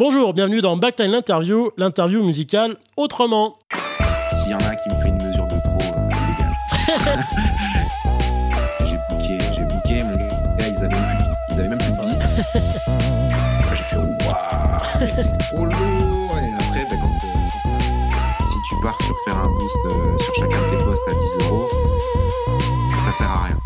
Bonjour, bienvenue dans Backtime l'interview, l'interview musicale autrement. S'il y en a qui me fait une mesure de trop, euh, dégage. j'ai booké, j'ai booké, mon gars, ils avaient, ils avaient même plus de billes. j'ai fait waouh, mais c'est trop lourd. Et après, bah, quand, euh, si tu pars sur faire un boost euh, sur chacun de tes postes à 10 euros, ça sert à rien.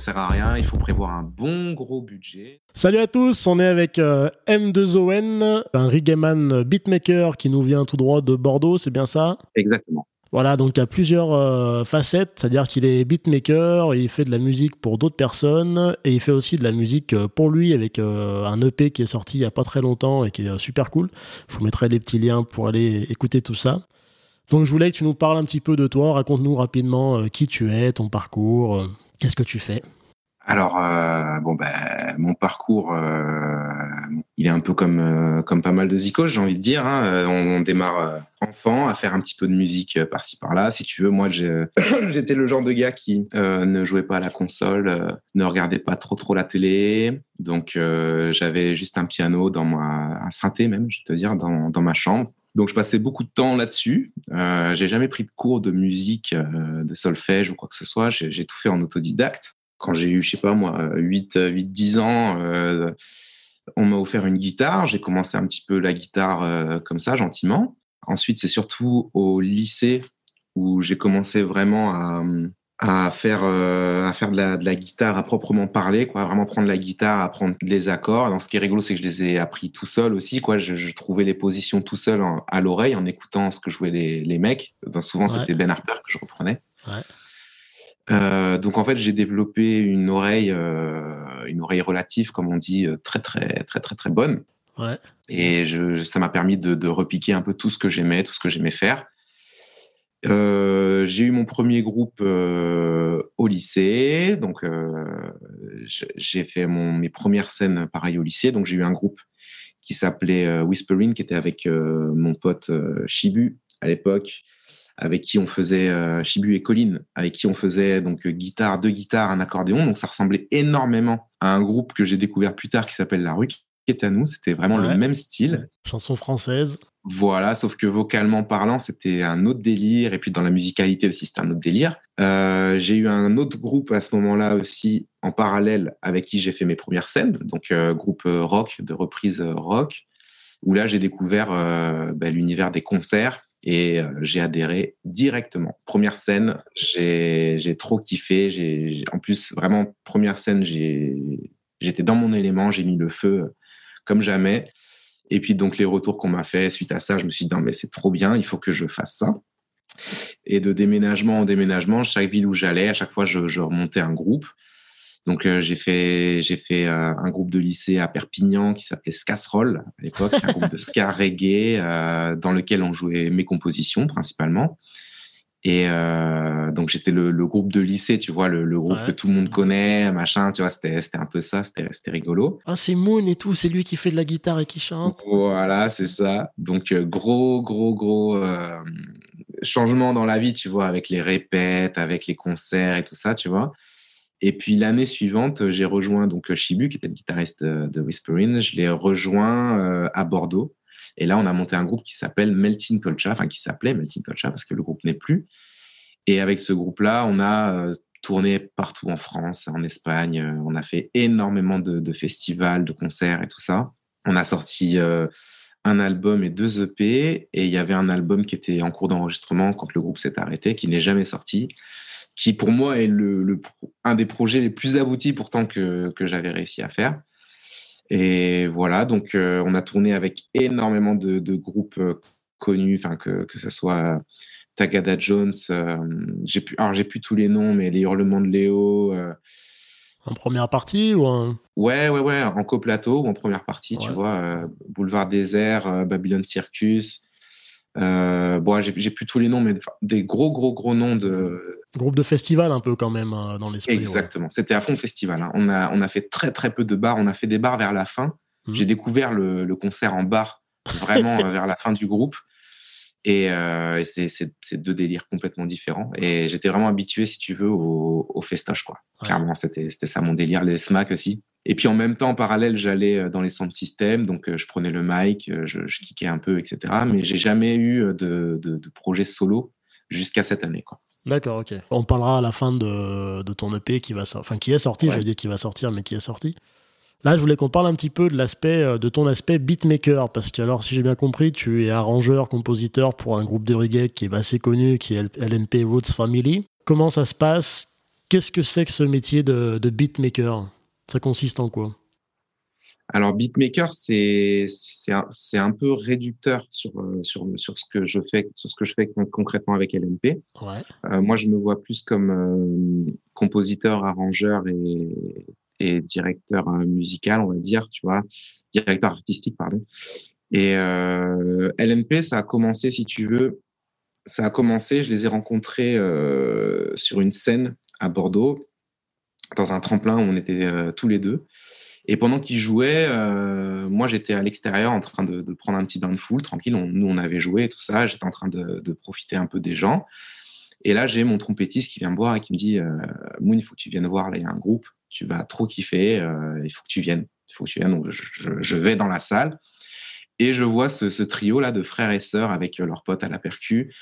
Ça sert à rien, il faut prévoir un bon gros budget. Salut à tous, on est avec euh, M2ON, un reggaeman beatmaker qui nous vient tout droit de Bordeaux, c'est bien ça? Exactement. Voilà, donc il y a plusieurs euh, facettes, c'est-à-dire qu'il est beatmaker, il fait de la musique pour d'autres personnes et il fait aussi de la musique euh, pour lui avec un EP qui est sorti il y a pas très longtemps et qui est super cool. Je vous mettrai les petits liens pour aller écouter tout ça. Donc je voulais que tu nous parles un petit peu de toi, raconte-nous rapidement qui tu es, ton parcours. Qu'est-ce que tu fais alors, euh, bon, ben, mon parcours, euh, il est un peu comme, euh, comme pas mal de zikos, j'ai envie de dire. Hein. On, démarre enfant à faire un petit peu de musique par-ci par-là. Si tu veux, moi, j'étais le genre de gars qui ne jouait pas à la console, ne regardait pas trop trop la télé. Donc, j'avais juste un piano dans ma, un synthé même, je te dire, dans, dans ma chambre. Donc, je passais beaucoup de temps là-dessus. Euh, j'ai jamais pris de cours de musique, euh, de solfège ou quoi que ce soit. J'ai tout fait en autodidacte. Quand j'ai eu, je sais pas moi, 8, 8 10 ans, euh, on m'a offert une guitare. J'ai commencé un petit peu la guitare comme ça, gentiment. Ensuite, c'est surtout au lycée où j'ai commencé vraiment à, à faire euh, à faire de la, de la, guitare à proprement parler quoi. Vraiment prendre la guitare apprendre les accords. Alors ce qui est rigolo c'est que je les ai appris tout seul aussi quoi. Je, je trouvais les positions tout seul à l'oreille en écoutant ce que jouaient les, les mecs. Donc souvent c'était Ben Harper que je reprenais. Ouais. euh, donc en fait j'ai développé une oreille euh, une oreille relative comme on dit euh, très très très très très bonne. Ouais. et je, ça m'a permis de, de repiquer un peu tout ce que j'aimais tout ce que j'aimais faire euh, j'ai eu mon premier groupe euh, au lycée, donc euh, j'ai fait mes premières scènes pareil au lycée. Donc j'ai eu un groupe qui s'appelait Whispering, qui était avec mon pote Shibu à l'époque, avec qui on faisait Shibu et Colline, avec qui on faisait donc guitare, deux guitares, un accordéon. Donc ça ressemblait énormément à un groupe que j'ai découvert plus tard qui s'appelle La qui est à nous. C'était vraiment le même style. Chanson française. Voilà, sauf que vocalement parlant, c'était un autre délire, et puis dans la musicalité aussi, c'était un autre délire. Euh, j'ai eu un autre groupe à ce moment-là aussi, en parallèle, avec qui j'ai fait mes premières scènes, donc euh, groupe euh, rock, de reprise rock, où là j'ai découvert euh, bah, l'univers des concerts, et j'ai adhéré directement. Première scène, j'ai trop kiffé, j'ai en plus, vraiment, première scène, j'étais dans mon élément, j'ai mis le feu comme jamais. Et puis donc les retours qu'on m'a fait suite à ça, je me suis dit non mais c'est trop bien, il faut que je fasse ça. Et de déménagement en déménagement, chaque ville où j'allais, à chaque fois je, remontais un groupe. Donc euh, j'ai fait j'ai fait euh, un groupe de lycée à Perpignan qui s'appelait Scasserole à l'époque, un groupe de ska reggae euh, dans lequel on jouait mes compositions principalement. Et euh, donc j'étais le, le, groupe de lycée, tu vois, le, le groupe ouais. que tout le monde connaît, machin, tu vois, c'était un peu ça, c'était rigolo. Ah c'est Moon et tout, c'est lui qui fait de la guitare et qui chante. Voilà, c'est ça. Donc euh, gros gros gros euh, changement dans la vie, tu vois, avec les répètes, avec les concerts et tout ça, tu vois. Et puis l'année suivante, j'ai rejoint donc Shibu, qui était le guitariste de, de Whispering. Je l'ai rejoint euh, à Bordeaux et là, on a monté un groupe qui s'appelle Melting Culture, enfin qui s'appelait Melting Culture parce que le groupe n'est plus. Et avec ce groupe-là, on a euh, tourné partout en France, en Espagne. Euh, on a fait énormément de, festivals, de concerts et tout ça. On a sorti euh, un album et deux EP. Et il y avait un album qui était en cours d'enregistrement quand le groupe s'est arrêté, qui n'est jamais sorti, qui pour moi est le, un des projets les plus aboutis pourtant que j'avais réussi à faire. Et voilà, donc euh, on a tourné avec énormément de, de groupes euh, connus, que, que ce soit Tagada Jones, euh, j'ai plus, alors j'ai plus tous les noms, mais les Hurlements de Léo. Euh, en première partie ou en... Ouais, ouais, ouais, en coplateau ou en première partie, ouais. tu vois, Boulevard Désert, Babylon Circus. Euh, bon, j'ai plus tous les noms, mais des gros, gros, gros noms de. Groupe de festival un peu quand même euh, dans l'esprit. Exactement. Ouais. C'était à fond festival. Hein. On a, on a fait très, très peu de bars. On a fait des bars vers la fin. Mmh. J'ai découvert le, le, concert en bar vraiment vers la fin du groupe. Et, euh, c'est deux délires complètement différents. Et j'étais vraiment habitué, si tu veux, au, au festoche, quoi. Ouais. Clairement, c'était ça mon délire. Les smacks aussi. Et puis en même temps, en parallèle, j'allais dans les sound systems, donc je prenais le mic, je, je kickais un peu, etc. Mais j'ai jamais eu de, de, de, projet solo jusqu'à cette année. Quoi. D'accord, ok. On parlera à la fin de, de ton EP qui va enfin qui est sorti, ouais. j'allais dire qui va sortir, mais qui est sorti. Là, je voulais qu'on parle un petit peu de l'aspect, euh, de ton aspect beatmaker, parce que alors, si j'ai bien compris, tu es arrangeur, compositeur pour un groupe de reggae qui est assez connu, qui est LNP Roots Family. Comment ça se passe? Qu'est-ce que c'est que ce métier de, de beatmaker? Ça consiste en quoi? Alors beatmaker, c'est c'est un, un, peu réducteur sur, euh, sur sur ce que je fais sur ce que je fais concrètement avec. Ouais. Euh, moi, je me vois plus comme euh, compositeur, arrangeur et, et directeur musical, on va dire, tu vois, directeur artistique, pardon. Et euh, LNP, ça a commencé, si tu veux, ça a commencé. Je les ai rencontrés sur une scène à Bordeaux, dans un tremplin où on était tous les deux. Et pendant qu'ils jouaient, euh, moi j'étais à l'extérieur en train de, prendre un petit bain de foule, tranquille. Nous on avait joué et tout ça. J'étais en train de, profiter un peu des gens. Et là j'ai mon trompettiste qui vient me voir et qui me dit euh, Moon, il faut que tu viennes voir. Là il y a un groupe. Tu vas trop kiffer. Euh, il faut que tu viennes. Il faut que tu viennes. Donc je, vais dans la salle et je vois ce, trio là de frères et sœurs avec leurs potes à la percu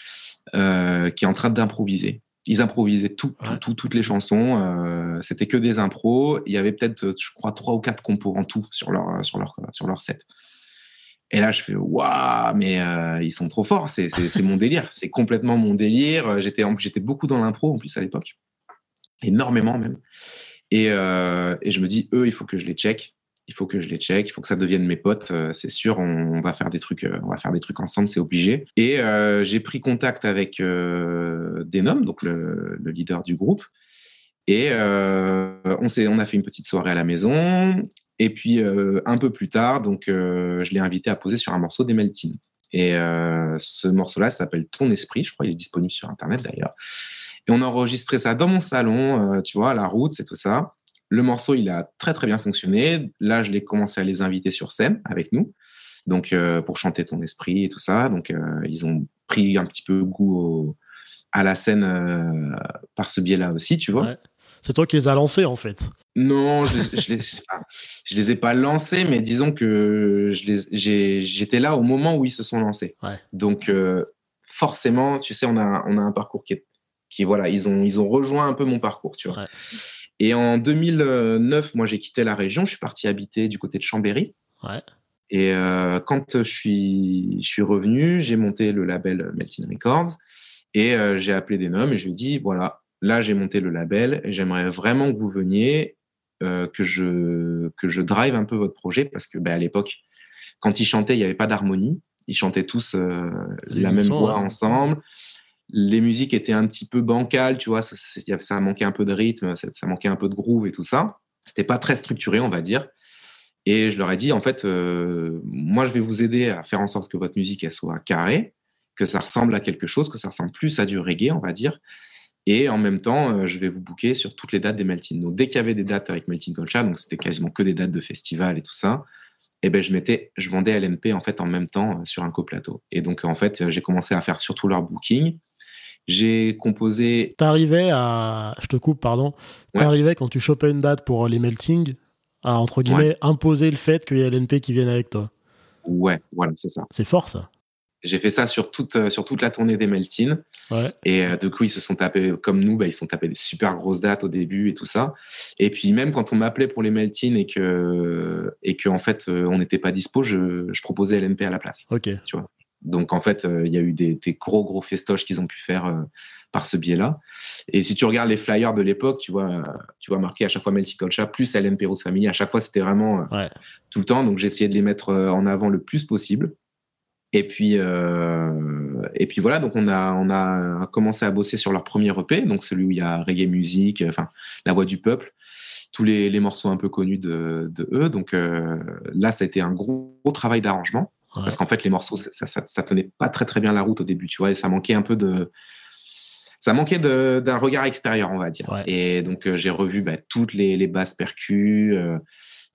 euh, qui est en train d'improviser ils improvisaient tout, ouais. tout, toutes les chansons. Euh, C'était que des impros. Il y avait peut-être, je crois, trois ou quatre compos en tout sur leur, sur leur, sur leur set. Et là, je fais waouh, mais euh, ils sont trop forts. C'est mon délire. C'est complètement mon délire. J'étais j'étais beaucoup dans l'impro en plus à l'époque, énormément même. Et, euh, et je me dis eux, il faut que je les check il faut que je les check, il faut que ça devienne mes potes, euh, c'est sûr, on, va faire des trucs, euh, on va faire des trucs ensemble, c'est obligé. Et euh, j'ai pris contact avec Denom, donc le, le, leader du groupe, et on s'est, on a fait une petite soirée à la maison. Et puis un peu plus tard, donc je l'ai invité à poser sur un morceau d'Emeltine. Et ce morceau-là s'appelle Ton esprit, je crois, il est disponible sur internet d'ailleurs. Et on a enregistré ça dans mon salon, tu vois, la route, c'est tout ça. Le morceau, il a très très bien fonctionné. Là, je l'ai commencé à les inviter sur scène avec nous, donc euh, pour chanter ton esprit et tout ça. Donc, euh, ils ont pris un petit peu goût au, à la scène euh, par ce biais-là aussi, tu vois. Ouais. C'est toi qui les as lancés en fait. Non, je, je, les, je les ai pas lancés, mais disons que j'étais là au moment où ils se sont lancés. Ouais. Donc forcément, tu sais, on a, on a un parcours qui est, qui voilà, ils ont, ils ont rejoint un peu mon parcours, tu vois. Ouais. Et en 2009, moi, j'ai quitté la région. Je suis parti habiter du côté de Chambéry. Ouais. Et euh, quand je suis, je suis revenu, j'ai monté le label Melting Records et euh, j'ai appelé des noms et je lui ai dit voilà, là, j'ai monté le label et j'aimerais vraiment que vous veniez, euh, que, je, que je drive un peu votre projet parce que ben, à l'époque, quand ils chantaient, il n'y avait pas d'harmonie. Ils chantaient tous la même voix hein. ensemble les musiques étaient un petit peu bancales, tu vois, ça, ça manquait un peu de rythme, ça, manquait un peu de groove et tout ça. C'était pas très structuré, on va dire. Et je leur ai dit, en fait, euh, moi, je vais vous aider à faire en sorte que votre musique elle soit carrée, que ça ressemble à quelque chose, que ça ressemble plus à du reggae, on va dire. Et en même temps, euh, je vais vous booker sur toutes les dates des Melting. Donc, dès qu'il y avait des dates avec Melting Culture, donc c'était quasiment que des dates de festival et tout ça, et ben je mettais, je vendais LNP en fait en même temps euh, sur un coplateau. Et donc en fait, j'ai commencé à faire surtout leur booking. J'ai composé. T'arrivais à. Je te coupe, pardon. T'arrivais ouais. quand tu chopais une date pour les melting à, entre guillemets, ouais. imposer le fait qu'il y ait l'NP qui vienne avec toi. Ouais, voilà, c'est ça. C'est fort, ça. J'ai fait ça sur toute, euh, sur toute la tournée des Melting. Ouais. Et euh, du coup, ils se sont tapés, comme nous, bah, ils se sont tapés des super grosses dates au début et tout ça. Et puis, même quand on m'appelait pour les Melting et que, et que en fait, euh, on n'était pas dispo, je, je proposais LNP à la place. Ok. Tu vois. Donc en fait, il euh, y a eu des, des, gros gros festoches qu'ils ont pu faire euh, par ce biais-là. Et si tu regardes les flyers de l'époque, tu vois, tu vois marqué à chaque fois Multiculture plus LNP Rose Family. À chaque fois, c'était vraiment euh, ouais. tout le temps. Donc j'ai essayé de les mettre en avant le plus possible. Et puis euh, et puis voilà. Donc on a on a commencé à bosser sur leur premier EP, donc celui où il y a reggae musique, enfin la voix du peuple tous les, les, morceaux un peu connus de, de eux. Donc euh, là, ça a été un gros, gros travail d'arrangement. Ouais. Parce qu'en fait, les morceaux, ça, ça, ça, tenait pas très très bien la route au début, tu vois, et ça manquait un peu de, ça manquait d'un regard extérieur, on va dire. Ouais. Et donc euh, j'ai revu bah, toutes les, les basses percus, euh,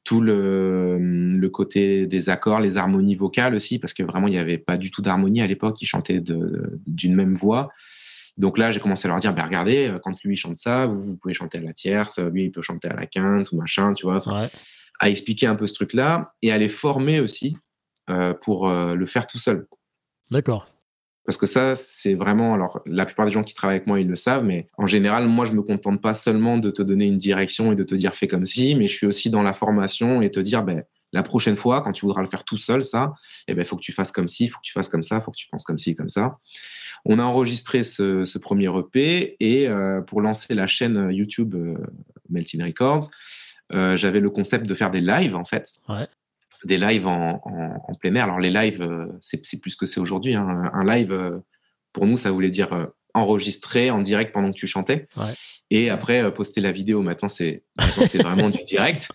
tout le, le côté des accords, les harmonies vocales aussi, parce que vraiment il n'y avait pas du tout d'harmonie à l'époque. Ils chantaient d'une même voix. Donc là, j'ai commencé à leur dire, ben regardez, quand lui chante ça, vous, vous pouvez chanter à la tierce, lui, il peut chanter à la quinte ou machin, tu vois. À expliquer un peu ce truc-là et à les former aussi pour le faire tout seul. D'accord. Parce que ça, c'est vraiment. Alors, la plupart des gens qui travaillent avec moi, ils le savent, mais en général, moi, je me contente pas seulement de te donner une direction et de te dire fais comme si, mais je suis aussi dans la formation et te dire, ben, la prochaine fois, quand tu voudras le faire tout seul, ça, eh ben, faut que tu fasses comme ci, il faut que tu fasses comme ça, il faut que tu penses comme ci, comme ça. On a enregistré ce, premier EP et euh, pour lancer la chaîne YouTube euh, Melting Records, euh, j'avais le concept de faire des lives, en fait. Ouais des lives en, plein air. Alors les lives, euh, c'est plus que c'est aujourd'hui. Hein. Un live, euh, pour nous, ça voulait dire euh, enregistrer en direct pendant que tu chantais. Et après, poster la vidéo. Maintenant, c'est vraiment du direct.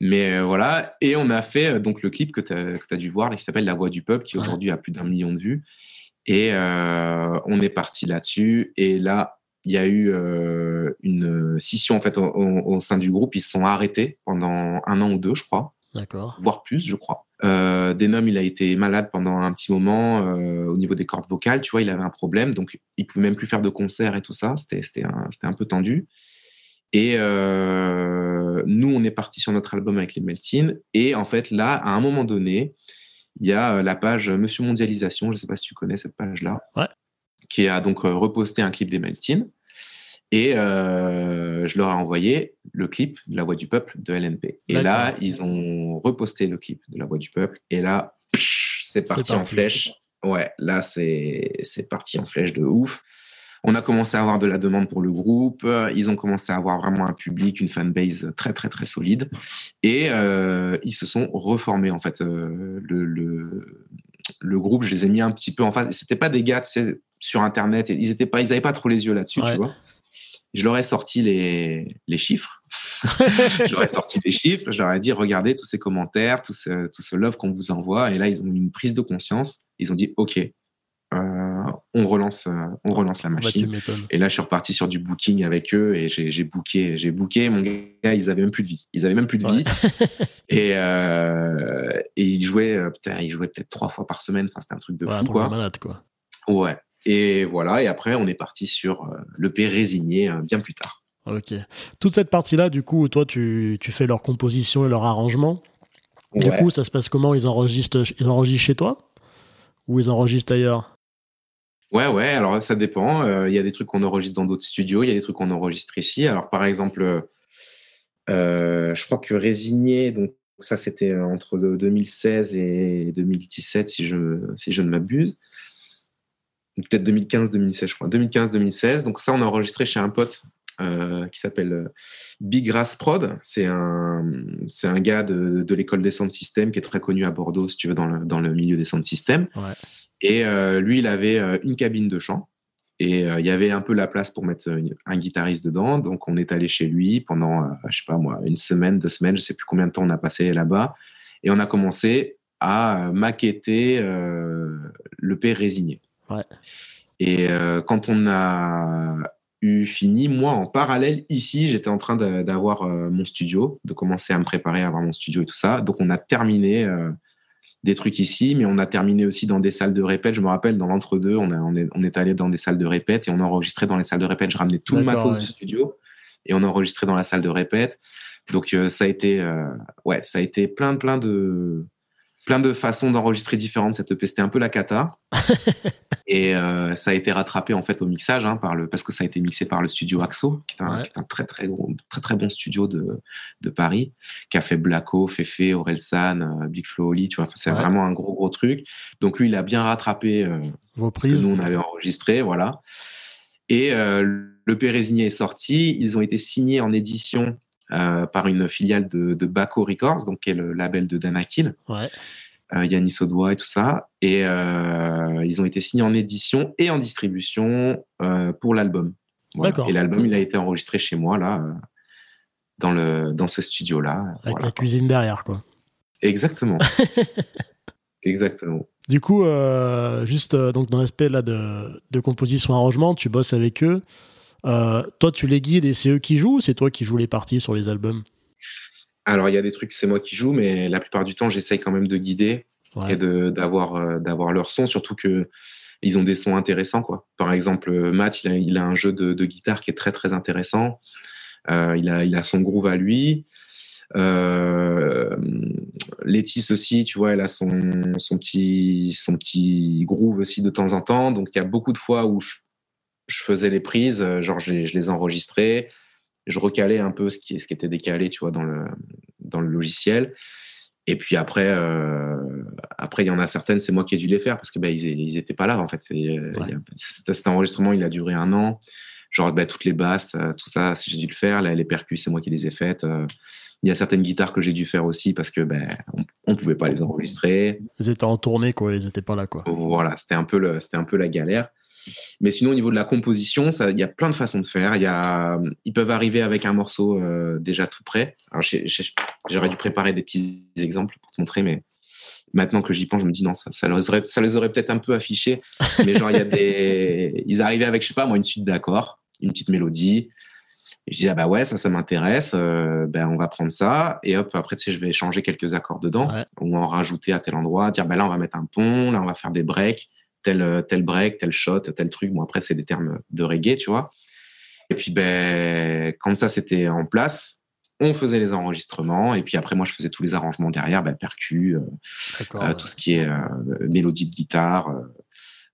Mais voilà. Et on a fait donc le clip que tu as, dû voir, qui s'appelle La Voix du Peuple, qui aujourd'hui a plus d'un million de vues. Et on est parti là-dessus. Et là, il y a eu une scission en fait au, au, sein du groupe. Ils se sont arrêtés pendant un an ou deux, je crois. Voire plus, je crois. Euh, Denom, il a été malade pendant un petit moment euh, au niveau des cordes vocales, tu vois, il avait un problème, donc il pouvait même plus faire de concerts et tout ça, c'était un, un, peu tendu. Et euh, nous, on est parti sur notre album avec les Meltines, et en fait, là, à un moment donné, il y a la page Monsieur Mondialisation, je ne sais pas si tu connais cette page-là, qui a donc reposté un clip des Meltines. Et euh, je leur ai envoyé le clip de La Voix du Peuple de LNP. Et là, ils ont reposté le clip de La Voix du Peuple. Et là, c'est parti, en flèche. Ouais, là, c'est parti en flèche de ouf. On a commencé à avoir de la demande pour le groupe. Ils ont commencé à avoir vraiment un public, une fanbase très, très, très solide. Et euh, ils se sont reformés, en fait. Euh, le, le, le, groupe, je les ai mis un petit peu en face. C'était pas des gars, sur Internet. Ils n'avaient pas, pas trop les yeux là-dessus, tu vois je leur ai sorti les, les chiffres. je leur ai sorti les chiffres. Je leur ai dit, regardez tous ces commentaires, tout ce, tout ce love qu'on vous envoie. Et là, ils ont eu une prise de conscience. Ils ont dit, OK, euh, on relance, euh, on relance la bah, machine. et là, je suis reparti sur du booking avec eux et j'ai booké, j'ai booké. Mon gars, ils avaient même plus de vie. Ils avaient même plus de vie. et, euh, et ils jouaient, ils jouaient peut-être trois fois par semaine. Enfin, c'était un truc de fou, quoi. malade, quoi. Ouais. Et voilà, et après, on est parti sur euh, le P résigné euh, bien plus tard. Ok. Toute cette partie-là, du coup, toi, tu, tu, fais leur composition et leur arrangement. Du coup, ça se passe comment? Ils enregistrent, ils enregistrent chez toi? Ou ils enregistrent ailleurs? Ouais, ouais, alors ça dépend. Euh, il y a des trucs qu'on enregistre dans d'autres studios, il y a des trucs qu'on enregistre ici. Alors, par exemple, je crois que Résigné, donc ça, c'était entre 2016 et 2017, si je, si je ne m'abuse peut-être 2015-2016, je crois. 2015-2016. Donc ça, on a enregistré chez un pote euh, qui s'appelle euh, Big Grass Prod. C'est un, c'est un gars de, de l'école des sound systems qui est très connu à Bordeaux, si tu veux, dans le, dans le milieu des sound systems. Ouais. Et euh, lui, il avait une cabine de chant. Et il y avait un peu la place pour mettre un guitariste dedans. Donc, on est allé chez lui pendant, je sais pas moi, une semaine, deux semaines, je sais plus combien de temps on a passé là-bas. Et on a commencé à maqueter le P Et euh, quand on a eu fini, moi, en parallèle, ici, j'étais en train d'avoir euh, mon studio, de commencer à me préparer à avoir mon studio et tout ça. Donc, on a terminé euh, des trucs ici, mais on a terminé aussi dans des salles de répète. Je me rappelle, dans l'entre-deux, on, on, est, on est allé dans des salles de répète et on a enregistré dans les salles de répète. Je ramenais tout le matos du studio et on a enregistré dans la salle de répète. Donc, ça a été, ouais, ça a été plein, plein de, plein de façons d'enregistrer différentes cette EP. C'était un peu la cata. et euh, ça a été rattrapé en fait au mixage hein, par le, parce que ça a été mixé par le studio Axo, qui est un, très très gros, très très bon studio de, de Paris, qui a fait Blacko, Fefe, Orelsan, euh, Big Flo Oli, tu vois. C'est vraiment un gros gros truc. Donc lui, il a bien rattrapé euh, vos prises. Ce que nous on avait enregistré, voilà. Et le Pérésigné est sorti. Ils ont été signés en édition par une filiale de, de Baco Records, donc qui est le label de Danakil. Ouais. Euh, Yannis Audois et tout ça. Et euh, ils ont été signés en édition et en distribution euh, pour l'album. Voilà. Et l'album, il a été enregistré chez moi, là, dans, le, dans ce studio-là. Avec la cuisine derrière, quoi. Exactement. Exactement. Du coup, juste donc dans l'aspect là de, de composition-arrangement, tu bosses avec eux. Euh, toi, tu les guides et c'est eux qui jouent ou c'est toi qui joues les parties sur les albums? Alors, il y a des trucs, c'est moi qui joue, mais la plupart du temps, j'essaye quand même de guider et d'avoir euh, d'avoir leur son, surtout que ils ont des sons intéressants, quoi. Par exemple, Matt, il a, il a un jeu de, de, guitare qui est très, très intéressant. Euh, il, a, il a son groove à lui. Euh, Létis aussi, tu vois, elle a son, son, petit, son petit groove aussi de temps en temps. Donc, il y a beaucoup de fois où je, je faisais les prises, genre je les, je les enregistrais, je recalais un peu ce qui, ce qui était décalé, tu vois, dans le, dans le logiciel. Et puis après, euh, après il y en a certaines, c'est moi qui ai dû les faire parce que ben, ils, ils étaient pas là en fait. Ouais. Cet enregistrement, il a duré un an. Genre ben, toutes les basses, euh, tout ça, j'ai dû le faire. Les percus, c'est moi qui les ai faites. Euh, il y a certaines guitares que j'ai dû faire aussi parce que ben on, on, pouvait pas les enregistrer. Ils étaient en tournée quoi, ils étaient pas là quoi. Voilà, c'était un peu le, c'était un peu la galère. Mais sinon, au niveau de la composition, il y a plein de façons de faire. Y a, ils peuvent arriver avec un morceau euh, déjà tout prêt. J'aurais dû préparer des petits exemples pour te montrer, mais maintenant que j'y pense, je me dis non, ça, ça les aurait, aurait peut-être un peu affichés. Mais genre, il y a des, ils arrivaient avec, je sais pas, moi, une suite d'accords, une petite mélodie. Et je disais, ah bah ouais, ça, ça m'intéresse. Euh, ben, on va prendre ça. Et hop, après, tu sais, je vais changer quelques accords dedans ouais. ou en rajouter à tel endroit. Dire, ben là, on va mettre un pont, là, on va faire des breaks tel, tel break, tel shot, tel truc. Bon, après, c'est des termes de reggae, tu vois. Et puis, ben, quand ça, c'était en place, on faisait les enregistrements. Et puis après, moi, je faisais tous les arrangements derrière, ben, percu, euh, euh, tout ce qui est euh, mélodie de guitare. euh,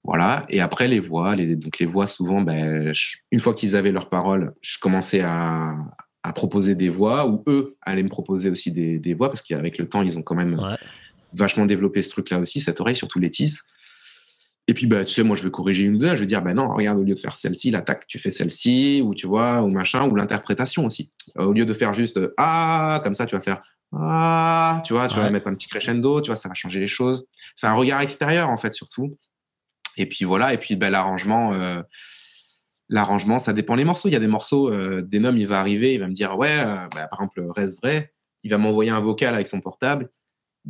voilà. Et après, les voix. Les, donc, les voix, souvent, ben, je, une fois qu'ils avaient leurs paroles, je commençais à, à, proposer des voix ou eux allaient me proposer aussi des, des voix parce qu'avec le temps, ils ont quand même ouais. vachement développé ce truc-là aussi, cette oreille, surtout les tisses. Et puis, bah, tu sais, moi, je vais corriger une ou deux. Je vais dire, bah non, regarde, au lieu de faire celle-ci, l'attaque, tu fais celle-ci, ou tu vois, ou machin, ou l'interprétation aussi. Euh, au lieu de faire juste ah, comme ça, tu vas faire ah, tu vois, tu ouais. vas mettre un petit crescendo, tu vois, ça va changer les choses. C'est un regard extérieur, en fait, surtout. Et puis voilà, et puis bah, l'arrangement, euh, l'arrangement, ça dépend les morceaux. Il y a des morceaux, euh, Denom, il va arriver, il va me dire, ouais, euh, bah, par exemple, reste vrai. Il va m'envoyer un vocal avec son portable.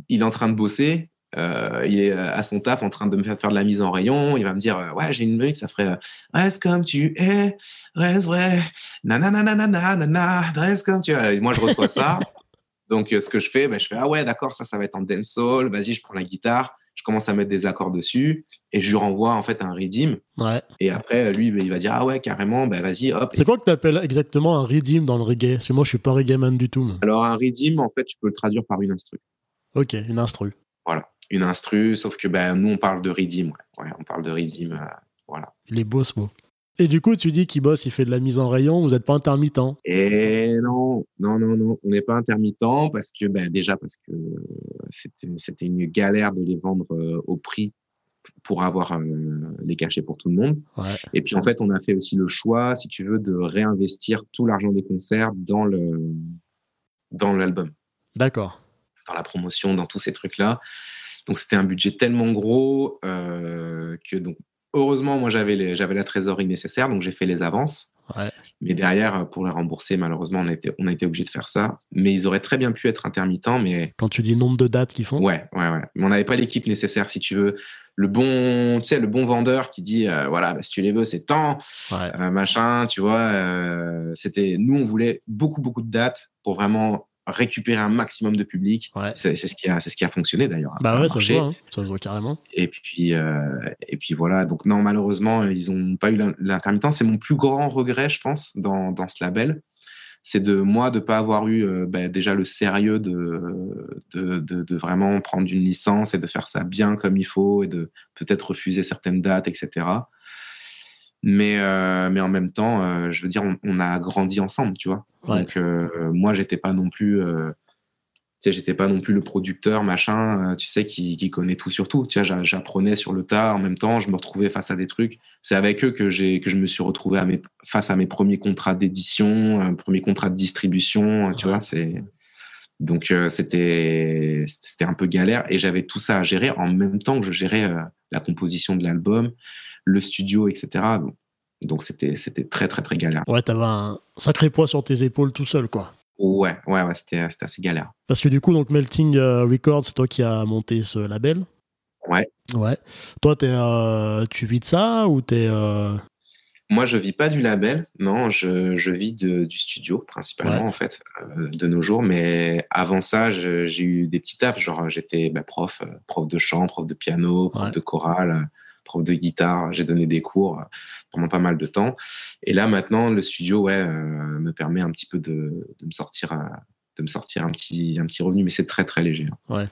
Il est en train de bosser euh, il est à son taf en train de me faire, faire de la mise en rayon. Il va me dire euh, Ouais, j'ai une musique, ça ferait euh, Reste comme tu es, reste vrai, nanana, nanana, reste comme tu es. Et moi, je reçois ça. Donc, ce que je fais, ben, je fais Ah ouais, d'accord, ça, ça va être en dancehall. Vas-y, je prends la guitare, je commence à mettre des accords dessus et je lui renvoie en fait un redeem. Ouais. Et après, lui, ben, il va dire Ah ouais, carrément, ben vas-y, hop. C'est quoi que tu appelles exactement un redeem dans le reggae? Parce que moi, je suis pas reggae man du tout. Mais... Alors, un redeem, en fait, tu peux le traduire par une instru. Ok, une instru. Voilà une instru, sauf que ben, nous, on parle de redeem. Ouais. ouais on parle de redeem. Euh, voilà. Les beaux mots. Et du coup, tu dis qu'il bosse, il fait de la mise en rayon, vous n'êtes pas intermittent Et non, non, non, non, on n'est pas intermittent parce que, ben, déjà, parce que c'était une galère de les vendre euh, au prix pour avoir euh, les cachets pour tout le monde. Ouais. Et puis, en fait, on a fait aussi le choix, si tu veux, de réinvestir tout l'argent des concerts dans le dans l'album. D'accord. Dans la promotion, dans tous ces trucs-là. Donc c'était un budget tellement gros euh, que donc heureusement moi j'avais j'avais la trésorerie nécessaire donc j'ai fait les avances. Ouais. Mais derrière pour les rembourser malheureusement on a été on a été obligé de faire ça. Mais ils auraient très bien pu être intermittents mais quand tu dis nombre de dates qu'ils font. Ouais ouais ouais. Mais on n'avait pas l'équipe nécessaire si tu veux. Le bon tu sais le bon vendeur qui dit euh, voilà bah, si tu les veux c'est tant ouais. euh, machin tu vois. euh, c'était nous on voulait beaucoup beaucoup de dates pour vraiment récupérer un maximum de public. Ouais. C'est ce qui a, c'est ce qui a fonctionné d'ailleurs. Bah ça ouais, ça se voit, hein. ça se voit carrément. Et puis, euh, et puis voilà. Donc non, malheureusement, ils ont pas eu l'intermittence. C'est mon plus grand regret, je pense, dans, dans ce label. C'est de moi de pas avoir eu euh, bah, déjà le sérieux de, de, de, de, vraiment prendre une licence et de faire ça bien comme il faut et de peut-être refuser certaines dates, etc. Mais, euh, mais en même temps, euh, je veux dire, on, on, a grandi ensemble, tu vois. Ouais. Donc, euh, moi, j'étais pas non plus, tu sais, j'étais pas non plus le producteur, machin, tu sais, qui, qui connaît tout sur tout. Tu vois, j'apprenais sur le tas. En même temps, je me retrouvais face à des trucs. C'est avec eux que j'ai, que je me suis retrouvé à mes, face à mes premiers contrats d'édition, un premier contrat de distribution. Tu vois, c'est donc euh, c'était c'était un peu galère et j'avais tout ça à gérer en même temps que je gérais euh, la composition de l'album le studio, etc. Donc, donc c'était, c'était très, très, très galère. Ouais, t'avais un sacré poids sur tes épaules tout seul, quoi. Ouais, ouais, ouais, c'était, c'était assez galère. Parce que du coup, donc Melting euh, Records, c'est toi qui as monté ce label. Ouais. Ouais. Toi, t'es, euh, tu vis de ça ou t'es. Euh... Moi, je vis pas du label, non, je, je vis de, du studio principalement ouais. en fait, euh, de nos jours. Mais avant ça, je, j'ai eu des petits tafs, genre j'étais bah, prof, prof de chant, prof de piano, prof ouais. de chorale prof de guitare, j'ai donné des cours pendant pas mal de temps. Et là, maintenant, le studio, ouais, me permet un petit peu de, de me sortir, de me sortir un petit, un petit revenu, mais c'est très très léger. Hein.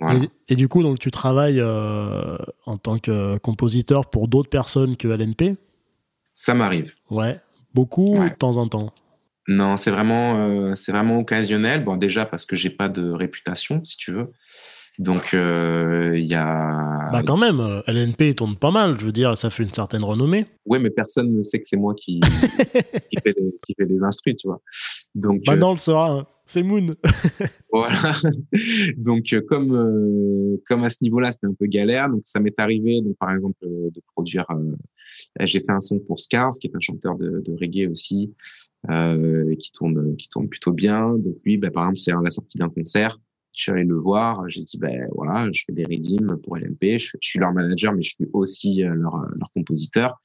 Ouais. Et, du coup, donc tu travailles en tant que compositeur pour d'autres personnes que LNP Ça m'arrive. Ouais. Beaucoup de temps en temps? Non, c'est vraiment, euh, c'est vraiment occasionnel. Bon, déjà parce que j'ai pas de réputation, si tu veux. Donc, euh, il y a. Bah, quand même, euh, LNP tourne pas mal. Je veux dire, ça fait une certaine renommée. Oui, mais personne ne sait que c'est moi qui, qui, fait les, qui fait instrus, tu vois. Donc. Maintenant, on le saura. Hein. C'est Moon. voilà. Donc, comme, comme à ce niveau-là, c'était un peu galère. Donc, ça m'est arrivé, donc, par exemple, de produire. j'ai fait un son pour Scars, qui est un chanteur de, de reggae aussi. Euh, qui tourne qui tourne plutôt bien. Donc lui, bah, par exemple, c'est à la sortie d'un concert. Je suis allé le voir. J'ai dit, ben voilà, je fais des redeems pour LMP. Je, suis leur manager, mais je suis aussi euh, leur, leur compositeur.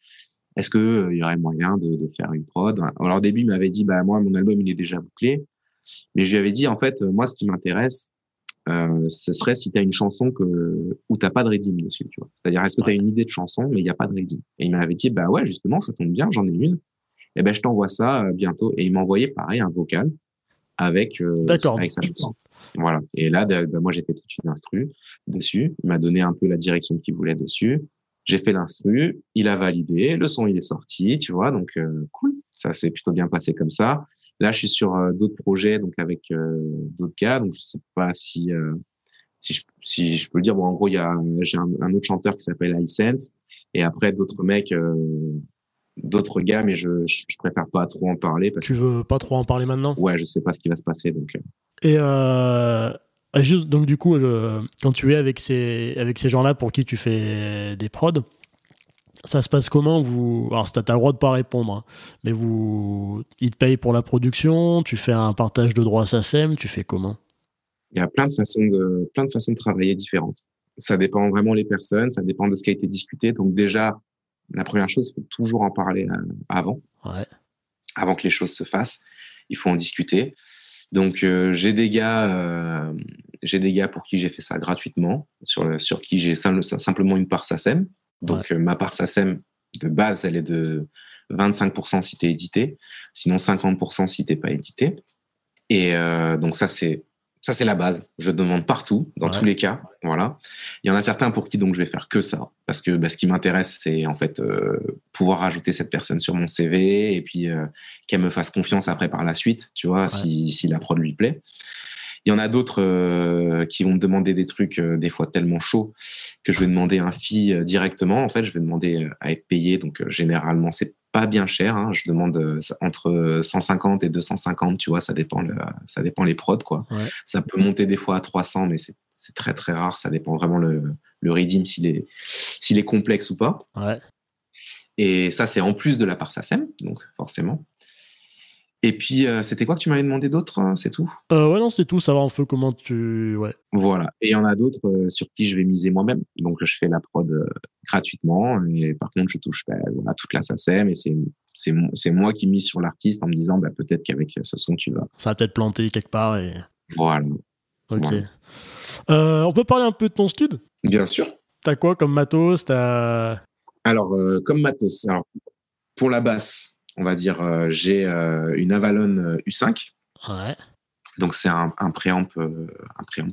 Est-ce que euh, y aurait moyen de, de, faire une prod? Alors au début, il m'avait dit, bah moi, mon album, il est déjà bouclé. Mais je lui avais dit, en fait, moi, ce qui m'intéresse, euh, ce serait si tu as une chanson que, où tu pas de redeem dessus. Tu vois. C'est-à-dire, est-ce que tu as une idée de chanson, mais il n'y a pas de redeem? Et il m'avait dit, bah ouais, justement, ça tombe bien, j'en ai une eh ben, je t'envoie ça euh, bientôt. Et il m'a envoyé, pareil, un vocal avec, euh, avec sa chanson. Voilà. Et là, moi, j'ai fait toute une instru dessus. Il m'a donné un peu la direction qu'il voulait dessus. J'ai fait l'instru, il a validé, le son il est sorti, tu vois, donc euh, cool. Ça s'est plutôt bien passé comme ça. Là, je suis sur d'autres projets, donc avec d'autres gars, donc je sais pas si si je, si je peux le dire. Bon, en gros, il y a j'ai un, un, autre chanteur qui s'appelle iSense, et après d'autres mecs d'autres gars, mais je, je, préfère pas trop en parler. Parce tu veux pas trop en parler maintenant? Ouais, je sais pas ce qui va se passer. Donc. Euh. Et euh, juste, donc du coup, quand tu es avec ces, avec ces gens-là pour qui tu fais des prods, ça se passe comment? Vous Alors, t'as le droit de pas répondre, hein, mais vous, ils te payent pour la production, tu fais un partage de droits SACEM, tu fais comment? Il y a plein de façons de, plein de façons de travailler différentes. Ça dépend vraiment les personnes, ça dépend de ce qui a été discuté. Donc déjà, la première chose, il faut toujours en parler euh, avant, avant que les choses se fassent. Il faut en discuter. Donc euh, j'ai des gars, euh, j'ai des gars pour qui j'ai fait ça gratuitement, sur sur qui j'ai simplement une part SACEM. Donc ma part SACEM de base, elle est de 25% si tu es édité, sinon 50% si t'es pas édité. Et donc ça c'est ça, c'est la base. Je demande partout, dans tous les cas. Voilà. Il y en a certains pour qui donc je vais faire que ça, parce que bah, ce qui m'intéresse, c'est en fait euh, pouvoir ajouter cette personne sur mon CV et puis euh, qu'elle me fasse confiance après par la suite, tu vois, si, si la prod lui plaît. Il y en a d'autres euh, qui vont me demander des trucs des fois tellement chauds que je vais demander un fee directement. En fait, je vais demander à être payé. Donc généralement, c'est pas bien cher. Hein. Je demande euh, entre 150 et 250, tu vois, ça dépend, le, ça dépend les prods, quoi. Ça peut monter des fois à 300, mais c'est très très rare. Ça dépend vraiment le, le redeem s'il est, s'il est complexe ou pas. Et ça, c'est en plus de la part SACEM, donc forcément. Et puis, euh, c'était quoi que tu m'avais demandé d'autre hein, C'est tout? Euh, Ouais, non, c'est tout. Savoir un peu comment tu. Ouais. Voilà. Et il y en a d'autres euh, sur qui je vais miser moi-même. Donc, je fais la prod gratuitement. Et par contre, je touche voilà, toute la SACEM. Et c'est, moi qui mise sur l'artiste en me disant bah, peut-être qu'avec ce son, tu vas. Ça va peut-être planter quelque part. Et... Voilà. Ok. on peut parler un peu de ton stud? Bien sûr. T'as quoi comme matos? T'as... Alors, comme matos, alors, pour la basse on va dire, euh, j'ai euh, une Avalon U5. Ouais. Donc c'est un, un préamp, euh, un préamp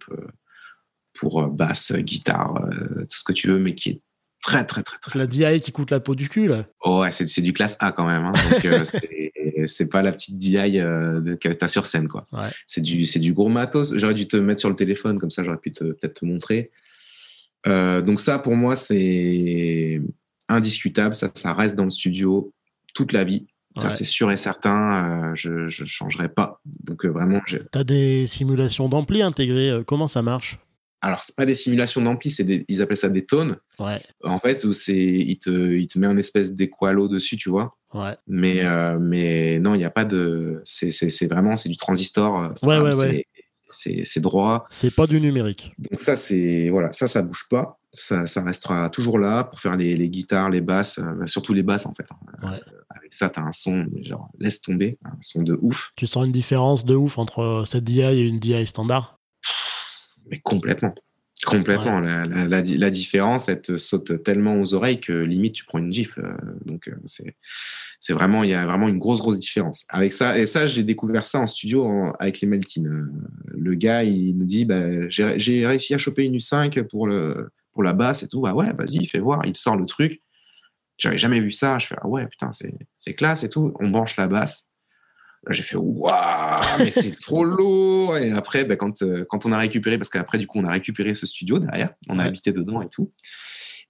pour basse, guitare, tout ce que tu veux, mais qui est très très très. C'est la DI qui coûte la peau du cul là. Oh, ouais, c'est du classe A quand même. Hein. Donc c'est pas la petite DI que tu as sur scène quoi. Ouais. C'est du c'est du gros matos. J'aurais dû te mettre sur le téléphone comme ça, j'aurais pu peut-être te montrer. donc ça pour moi c'est indiscutable. Ça ça reste dans le studio toute la vie. Ça, c'est sûr et certain, euh, je ne changerai pas. Donc, euh, vraiment. Tu as des simulations d'ampli intégrées. Euh, comment ça marche? Alors, c'est pas des simulations d'ampli, c'est ils appellent ça des tones. Ouais. En fait, où c'est, il te, il te met un espèce d'équalo dessus, tu vois. Ouais. Mais, mais non, il n'y a pas de. C'est, c'est, vraiment, c'est du transistor. Ouais, ouais, ouais. C'est, droit. C'est pas du numérique. Donc, ça, c'est. Voilà, ça, ça bouge pas. Ça, ça restera toujours là pour faire les, les guitares, les basses, surtout les basses, en fait. Hein. Ouais avec ça, tu as un son, genre, laisse tomber, un son de ouf. Tu sens une différence de ouf entre cette DI et une DI standard? Mais complètement. Complètement. La, la, la, différence, elle te saute tellement aux oreilles que limite tu prends une gifle. Donc c'est c'est vraiment il y a vraiment une grosse grosse différence. Avec ça et ça j'ai découvert ça en studio avec les Meltines. Le gars il nous dit bah, j'ai réussi à choper une U5 pour le pour la basse et tout. Bah ouais vas-y fais voir. Il sort le truc. J'avais jamais vu ça. Je fais ah ouais putain c'est classe et tout. On branche la basse j'ai fait waouh, mais c'est trop lourd. Et après, bah, quand, euh, quand on a récupéré, parce qu'après, du coup, on a récupéré ce studio derrière, on a habité dedans et tout.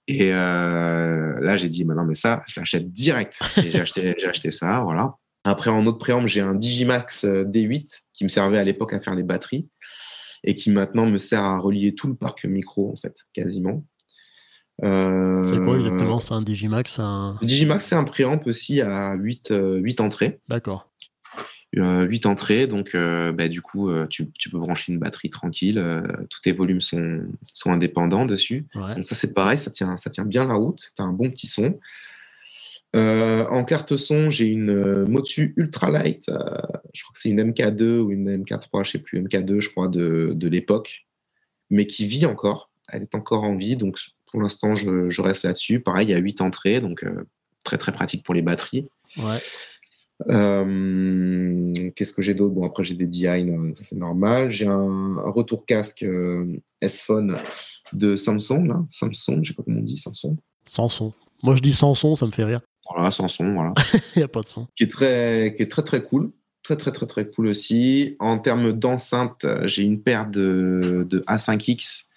Et euh, là, j'ai dit, maintenant, mais ça, je l'achète direct. J'ai acheté, acheté ça, voilà. Après, en autre préamble, j'ai un Digimax euh, D8 qui me servait à l'époque à faire les batteries et qui maintenant me sert à relier tout le parc micro, en fait, quasiment. c'est quoi exactement? C'est un Digimax un... Digimax, c'est un préamp aussi à 8, 8 entrées. D'accord. 8 entrées, donc euh, bah, du coup, euh, tu, peux brancher une batterie tranquille. Euh, tous tes volumes sont, sont indépendants dessus. Donc ça, c'est pareil, ça tient, ça tient bien la route. Tu as un bon petit son. En carte son, j'ai une Motu Ultralight. je crois que c'est une MK2 ou une MK3, je sais plus, MK2, je crois, de, de l'époque, mais qui vit encore. Elle est encore en vie, donc pour l'instant, je, je, reste là-dessus. Pareil, il y a 8 entrées, donc très très pratique pour les batteries. Ouais. Euh, qu'est-ce que j'ai d'autre? Bon, après, j'ai des DI, ça c'est normal. J'ai un, retour casque euh, S-Phone de Samsung, là. Samsung, je sais pas comment on dit, Samsung. Samsung. Moi, je dis Samsung, ça me fait rire. Voilà, Samsung, voilà. Il n'y a pas de son. Qui est très, qui est très, très cool. Très, très, très, très cool aussi. En termes d'enceinte, j'ai une paire de, de A5X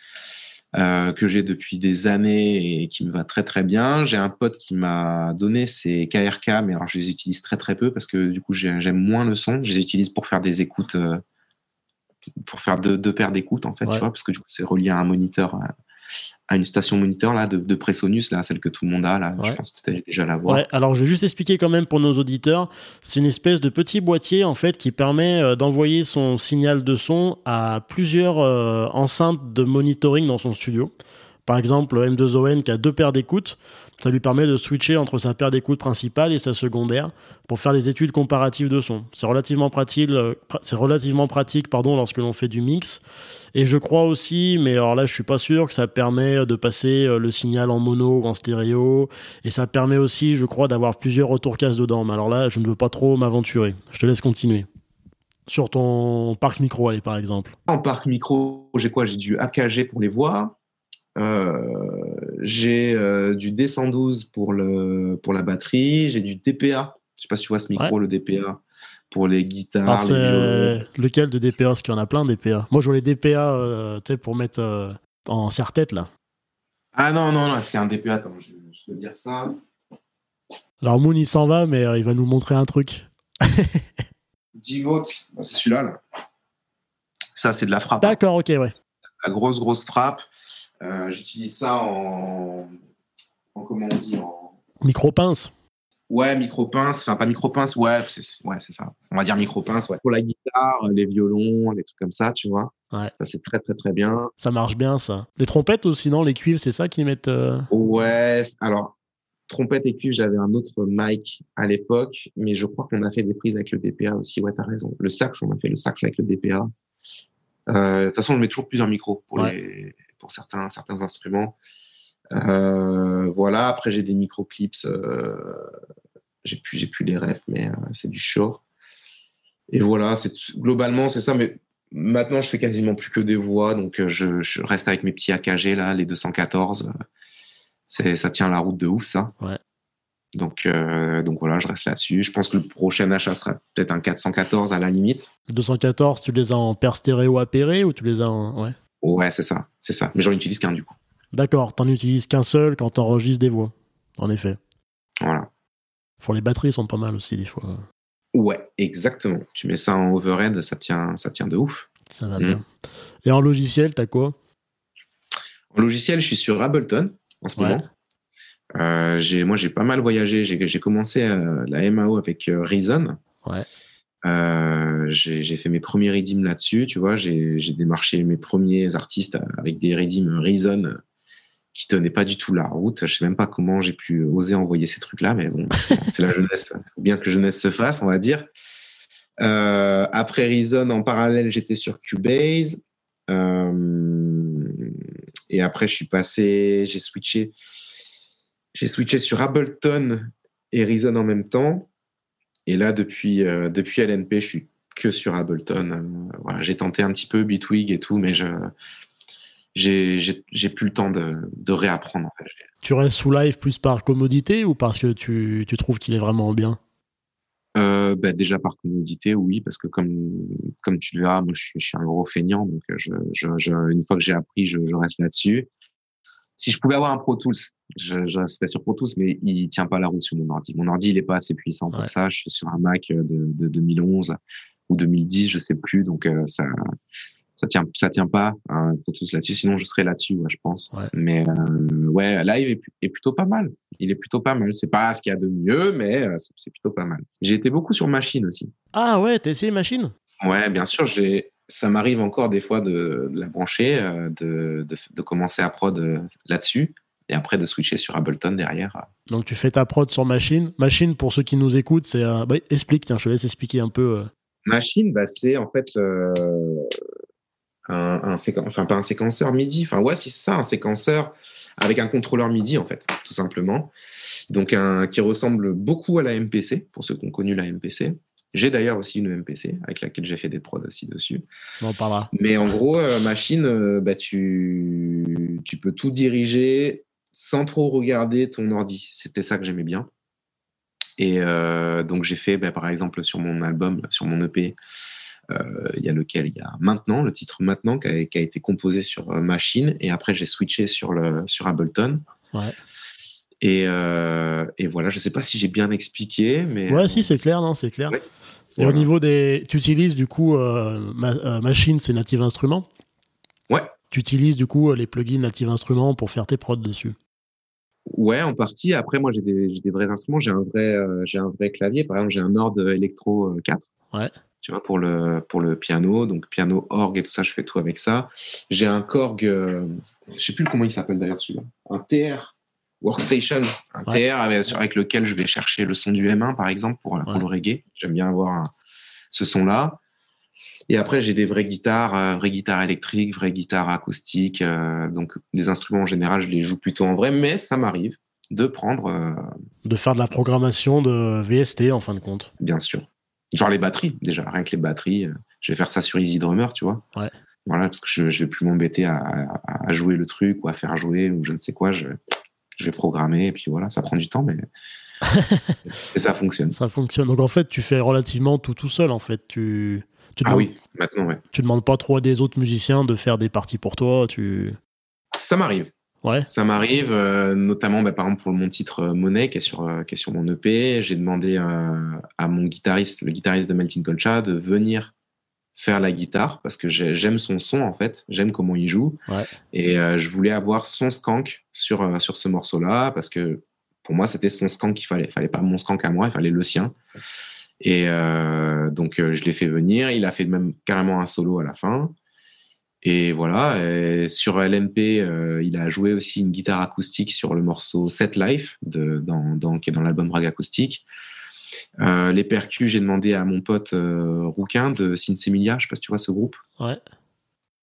euh, que j'ai depuis des années et qui me va très très bien. J'ai un pote qui m'a donné ces KRK, mais alors je les utilise très très peu parce que du coup j'aime moins le son. Je les utilise pour faire des écoutes, euh, pour faire deux, deux paires d'écoutes en fait, tu vois, parce que du coup c'est relié à un moniteur euh, à une station moniteur là de, de Presonus là, celle que tout le monde a là. Je pense que tu as déjà la voir. Ouais, alors je vais juste expliquer quand même pour nos auditeurs. C'est une espèce de petit boîtier en fait qui permet euh, d'envoyer son signal de son à plusieurs euh, enceintes de monitoring dans son studio. Par exemple, M2ON qui a deux paires d'écoutes, ça lui permet de switcher entre sa paire d'écoutes principale et sa secondaire pour faire des études comparatives de son. C'est relativement pratique, euh, c'est relativement pratique pardon, lorsque l'on fait du mix. Et je crois aussi, mais alors là je suis pas sûr, que ça permet de passer euh, le signal en mono ou en stéréo. Et ça permet aussi, je crois, d'avoir plusieurs retours casse dedans. Mais alors là, je ne veux pas trop m'aventurer. Je te laisse continuer sur ton parc micro, allez, par exemple En parc micro, j'ai quoi? J'ai du AKG pour les voix, euh, j'ai euh, du D112 pour, le, pour la batterie, j'ai du DPA. Je sais pas si tu vois ce micro, le DPA, pour les guitares. les lequel de DPA Parce qu'il y en a plein DPA. Moi, je vois les DPA euh, pour mettre en serre-tête là. Ah non, non, non, c'est un DPA. Attends, je, je, vais dire ça. Alors Moon, il s'en va, mais il va nous montrer un truc. 10 volts, bah, c'est celui-là. Là. Ça, c'est de la frappe. D'accord, ok, ouais. La grosse, grosse frappe. Euh, j'utilise ça en, en, comment on dit en micro-pince. Ouais, micro-pince, enfin pas micro-pince, ouais, c'est ouais, ça. On va dire micro-pince, ouais. Pour la guitare, les violons, les trucs comme ça, tu vois. Ouais. Ça, c'est très, très, très bien. Ça marche bien, ça. Les trompettes aussi, non Les cuivres, c'est ça qu'ils mettent euh Ouais, alors, trompette et cuivre, j'avais un autre mic à l'époque, mais je crois qu'on a fait des prises avec le DPA aussi. Ouais, t'as raison. Le sax, on a fait le sax avec le DPA. Euh, de toute façon, on met toujours plusieurs micros pour les pour certains, certains instruments. Euh, voilà, après j'ai des microclips, euh, j'ai plus, j'ai plus les refs, mais euh, c'est du short. Et voilà, c'est globalement c'est ça, mais maintenant je fais quasiment plus que des voix, donc je, reste avec mes petits AKG là, les 214. C'est, ça tient la route de ouf ça. Ouais. Donc, donc voilà, je reste là-dessus. Je pense que le prochain achat sera peut-être un 414 à la limite. 214, tu les as en paire stéréo apéré ou tu les as en. Ouais? Ouais, c'est ça, c'est ça. Mais j'en utilise qu'un du coup. D'accord, t'en utilises qu'un seul quand t'enregistres des voix. En effet. Voilà. Pour les batteries, sont pas mal aussi des fois. Ouais, exactement. Tu mets ça en overhead, ça tient, ça tient de ouf. Ça va bien. Et en logiciel, t'as quoi? En logiciel, je suis sur Ableton en ce moment. Euh, moi, j'ai pas mal voyagé. J'ai, commencé euh, la MAO avec euh, Reason. Ouais. Euh, j'ai fait mes premiers redeems là-dessus, tu vois. J'ai démarché mes premiers artistes avec des redeems Reason qui tenaient pas du tout la route. Je sais même pas comment j'ai pu oser envoyer ces trucs-là, mais bon, c'est la jeunesse. Faut bien que jeunesse se fasse, on va dire. Euh, après Reason, en parallèle, j'étais sur Cubase. Euh, Et après, je suis passé, j'ai switché, j'ai switché sur Ableton et Reason en même temps. Et là, depuis, euh, depuis LNP, je suis que sur Ableton. Euh, voilà, j'ai tenté un petit peu Bitwig et tout, mais je j'ai plus le temps de, de réapprendre. En fait. Tu restes sous live plus par commodité ou parce que tu, tu trouves qu'il est vraiment bien? Euh, bah déjà par commodité, oui, parce que comme comme tu le verras, moi je suis, je suis un gros feignant, donc je, je, je une fois que j'ai appris, je, je reste là-dessus. Si je pouvais avoir un Pro Tools, je, je resterais sur Pro Tools, mais il tient pas la route sur mon ordi. Mon ordi, il est pas assez puissant pour ça. Je suis sur un Mac de, de 2011 ou 2010, je sais plus, donc euh, ça ça tient ça tient pas hein, pour tous là-dessus. Sinon je serais là-dessus ouais, je pense. Mais euh, ouais live est, est, plutôt pas mal. Il est plutôt pas mal. C'est pas ce qu'il y a de mieux mais euh, c'est plutôt pas mal. J'ai été beaucoup sur machine aussi. Ah ouais t'as essayé machine? Ouais bien sûr j'ai ça m'arrive encore des fois de, de la brancher euh, de, de, de, commencer à prod euh, là-dessus et après de switcher sur Ableton derrière. Donc tu fais ta prod sur Machine. Machine, pour ceux qui nous écoutent, c'est... Bah, explique, tiens, je te laisse expliquer un peu. Machine, bah, c'est en fait euh, un, enfin pas un séquenceur MIDI, enfin ouais, c'est ça, un séquenceur avec un contrôleur MIDI en fait, tout simplement. Donc un qui ressemble beaucoup à la MPC pour ceux qui ont connu la MPC. J'ai d'ailleurs aussi une MPC avec laquelle j'ai fait des prods aussi dessus. On parlera. Mais en gros, euh, machine, euh, bah, tu, tu peux tout diriger sans trop regarder ton ordi. C'était ça que j'aimais bien. Et euh, donc j'ai fait, bah, par exemple, sur mon album, sur mon EP, il y a lequel? Il y a Maintenant, le titre Maintenant, qui a, été composé sur Machine. Et après, j'ai switché sur, le, sur Ableton. Ouais. Et, euh, et, voilà, je ne sais pas si j'ai bien expliqué, mais. Ouais, si, c'est clair, non, c'est clair. Et au niveau des. Tu utilises du coup Machine, c'est Native Instruments Ouais. Tu utilises du coup les plugins Native Instruments pour faire tes prods dessus? Ouais, en partie. Après, moi, j'ai des, des, vrais instruments. J'ai un vrai, j'ai un vrai clavier. Par exemple, j'ai un Nord Electro 4. Ouais tu vois, pour le, pour le piano. Donc, piano, orgue et tout ça, je fais tout avec ça. J'ai un Korg, euh, je sais plus comment il s'appelle d'ailleurs celui-là, un TR Workstation, un TR avec, avec, lequel je vais chercher le son du M1, par exemple, pour, pour le reggae. J'aime bien avoir ce son-là. Et après, j'ai des vraies guitares, euh, vraies guitares électriques, vraies guitares acoustiques. Euh, donc, des instruments en général, je les joue plutôt en vrai, mais ça m'arrive de prendre. Euh, de faire de la programmation de VST, en fin de compte. Bien sûr. Genre les batteries, déjà, rien que les batteries. Je vais faire ça sur Easy Drummer, tu vois. Ouais. Voilà, parce que je, ne vais plus m'embêter à, à, jouer le truc ou à faire jouer ou je ne sais quoi. Je, je vais programmer et puis voilà, ça prend du temps, mais. et ça fonctionne. Ça fonctionne. Donc en fait, tu fais relativement tout tout seul, en fait. Tu, tu ah oui, maintenant, ouais. Tu demandes pas trop à des autres musiciens de faire des parties pour toi. Tu... Ça m'arrive. Ouais. Ça m'arrive, euh, notamment bah, par exemple pour mon titre euh, Money qui est sur, euh, qui est sur mon EP. J'ai demandé à mon guitariste, le guitariste de Melting Colcha, de venir faire la guitare parce que j'aime son son en fait, j'aime comment il joue. Ouais. Et je voulais avoir son skank sur, sur ce morceau-là parce que pour moi c'était son skank qu'il fallait. Il fallait pas mon skank à moi, il fallait le sien. Et donc je l'ai fait venir. Il a fait même carrément un solo à la fin. Et voilà, sur euh, il a joué aussi une guitare acoustique sur le morceau Set Life, de, dans, dans, qui est dans l'album Rag Acoustique. Euh, les percus, j'ai demandé à mon pote euh, Rouquin de Sinsemilia, je sais pas si tu vois ce groupe. Ouais.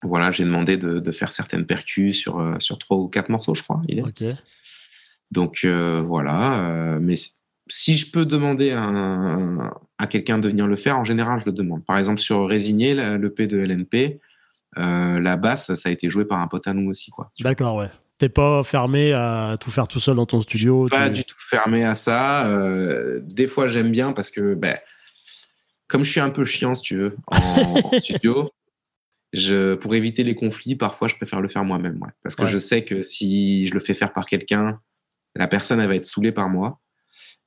Voilà, j'ai demandé de, de, faire certaines percus sur, euh, sur trois ou quatre morceaux, je crois. Il est. Donc voilà, mais si je peux demander à, à quelqu'un de venir le faire, en général, je le demande. Par exemple, sur Résigné, l'EP de LNP, euh, la basse, ça a été joué par un pote à nous aussi. D'accord, ouais. T'es pas fermé à tout faire tout seul dans ton studio Pas du tout fermé à ça. Euh, des fois, j'aime bien parce que, ben, comme je suis un peu chiant, si tu veux, en, studio, je, pour éviter les conflits, parfois, je préfère le faire moi-même. Ouais. Parce que je sais que si je le fais faire par quelqu'un, la personne, elle va être saoulée par moi.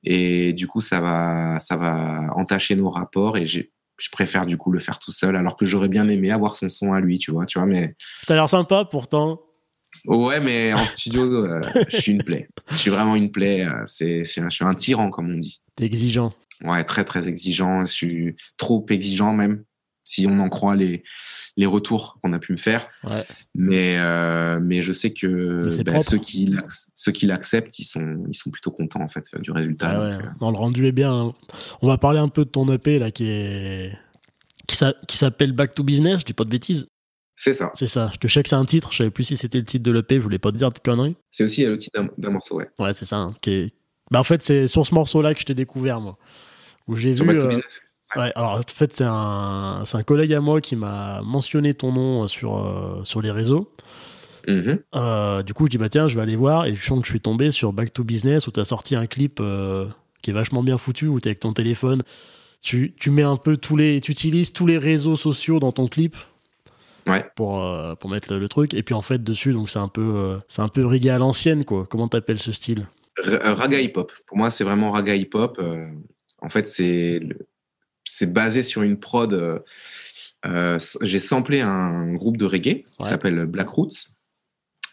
Et du coup, ça va, ça va entacher nos rapports. Et j'ai je préfère du coup le faire tout seul, alors que j'aurais bien aimé avoir son son à lui, tu vois, tu vois, mais. T'as l'air sympa pourtant. Ouais, mais en studio, euh, je suis une plaie. Je suis vraiment une plaie. Euh, c'est, je suis un tyran, comme on dit. T'es exigeant. Ouais, très très exigeant. Je suis trop exigeant même, si on en croit les les retours qu'on a pu me faire. Ouais. Mais euh, mais je sais que ben, ceux qui ceux qui l'acceptent, ils sont ils sont plutôt contents en fait du résultat. Ah ouais. le rendu est bien. Hein. On va parler un peu de ton EP là qui est qui s'appelle Back to Business. Je dis pas de bêtises. C'est ça. C'est ça. je sais que c'est un titre. Je savais plus si c'était le titre de l'EP. Je voulais pas te dire de conneries. C'est aussi le titre d'un morceau, ouais. Ouais, c'est ça. Hein, qui bah, en fait, c'est sur ce morceau-là que je t'ai découvert, moi. Où j'ai vu. Euh, ouais. alors en fait, c'est un, un collègue à moi qui m'a mentionné ton nom sur, euh, sur les réseaux. Mm-hmm. du coup, je dis, bah tiens, je vais aller voir. Et je sens que je suis tombé sur Back to Business où tu as sorti un clip qui est vachement bien foutu, où tu es avec ton téléphone. Tu, tu, mets un peu tous les. Tu utilises tous les réseaux sociaux dans ton clip pour, euh, pour mettre le, truc. Et puis en fait, dessus, donc c'est un peu, euh, c'est un peu reggae à l'ancienne, quoi. Comment t'appelles ce style? Euh, Raga hip-hop. Pour moi, c'est vraiment raga hip-hop. en fait, c'est, c'est basé sur une prod. j'ai samplé un groupe de reggae qui s'appelle Black Roots.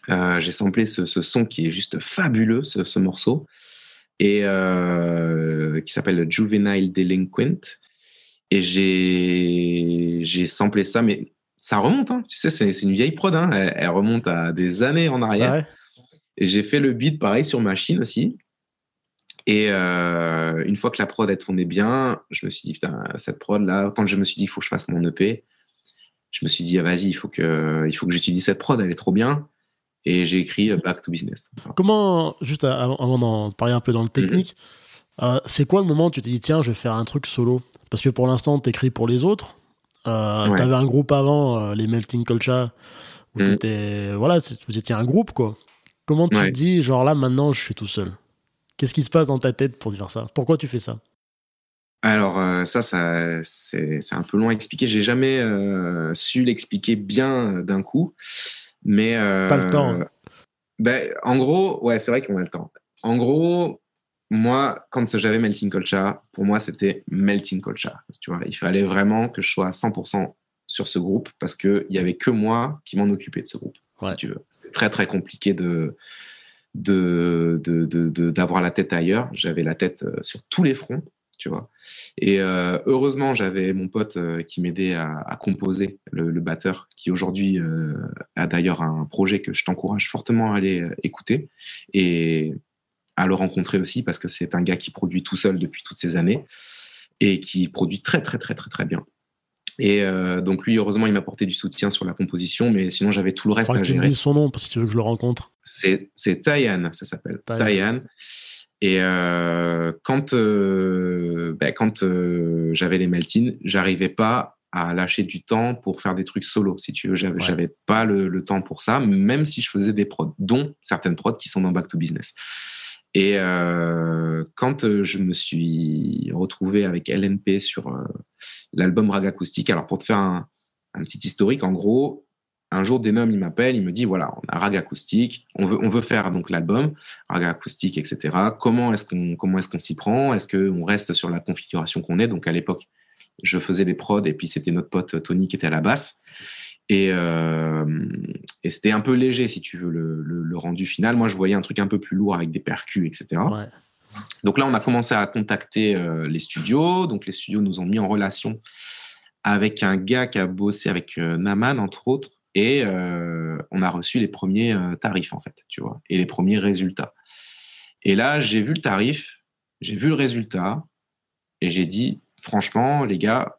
j'ai samplé ce, ce, son qui est juste fabuleux, ce, ce morceau, et qui s'appelle Juvenile Delinquent. Et j'ai, j'ai samplé ça, mais ça remonte, hein. tu sais, c'est une vieille prod, hein. elle, remonte à des années en arrière. Et j'ai fait le beat pareil sur machine aussi. Et euh, une fois que la prod a tourné bien, je me suis dit, putain, cette prod là, quand je me suis dit, il faut que je fasse mon EP, je me suis dit, ah, vas-y, il faut que, il faut que j'utilise cette prod, elle est trop bien. Et j'ai écrit euh, Back to Business. Comment, juste avant d'en parler un peu dans le technique, mhm. euh, c'est quoi le moment où tu t'es dit, tiens, je vais faire un truc solo? Parce que pour l'instant, tu écris pour les autres. Euh, tu avais un groupe avant, euh, les Melting Culture, où mm. étais, voilà, vous étiez un groupe, quoi. Comment tu te dis, genre là, maintenant, je suis tout seul? Qu'est-ce qui se passe dans ta tête pour dire ça? Pourquoi tu fais ça? Alors euh, ça, ça c'est un peu long à expliquer. J'ai jamais su l'expliquer bien d'un coup, mais pas le temps. Ben, en gros, ouais, c'est vrai qu'on a le temps. En gros, moi, quand j'avais Melting Culture, pour moi, c'était Melting Culture. Tu vois, il fallait vraiment que je sois à 100% sur ce groupe parce qu'il n'y avait que moi qui m'en occupais de ce groupe, si tu veux. C'était très, très compliqué de d'avoir de, de, la tête ailleurs. J'avais la tête euh, sur tous les fronts, tu vois. Et euh, heureusement, j'avais mon pote euh, qui m'aidait à, composer, le, batteur, qui aujourd'hui a d'ailleurs un projet que je t'encourage fortement à aller écouter. Et à le rencontrer aussi parce que c'est un gars qui produit tout seul depuis toutes ces années et qui produit très très très très très bien. Et euh, donc lui, heureusement, il m'a apporté du soutien sur la composition, mais sinon j'avais tout le reste à gérer. Tu son nom parce que tu veux que je le rencontre. C'est c'est Tayan, ça s'appelle Tayan. Et euh, quand euh, ben, quand j'avais les Meltines, j'arrivais pas à lâcher du temps pour faire des trucs solo, si tu veux. J'avais j'avais pas le, le, temps pour ça, même si je faisais des prods, dont certaines prods qui sont dans Back to Business. Et euh, quand euh, je me suis retrouvé avec LNP sur euh, l'album Raga Acoustique, alors pour te faire un, petit historique, en gros, un jour Denom il m'appelle, il me dit voilà, on a Raga Acoustique, on veut, on veut faire donc l'album Raga Acoustique, etc. Comment est-ce qu'on comment est-ce qu'on s'y prend? Est-ce qu'on reste sur la configuration qu'on est? Donc à l'époque, je faisais les prods et puis c'était notre pote Tony qui était à la basse. Et, euh, et c'était un peu léger, si tu veux, le, le, rendu final. Moi, je voyais un truc un peu plus lourd avec des percus, etc. Donc là, on a commencé à contacter euh, les studios. Donc les studios nous ont mis en relation avec un gars qui a bossé avec euh, Naman, entre autres. Et on a reçu les premiers tarifs, en fait, tu vois, et les premiers résultats. Et là, j'ai vu le tarif, j'ai vu le résultat, et j'ai dit, franchement, les gars,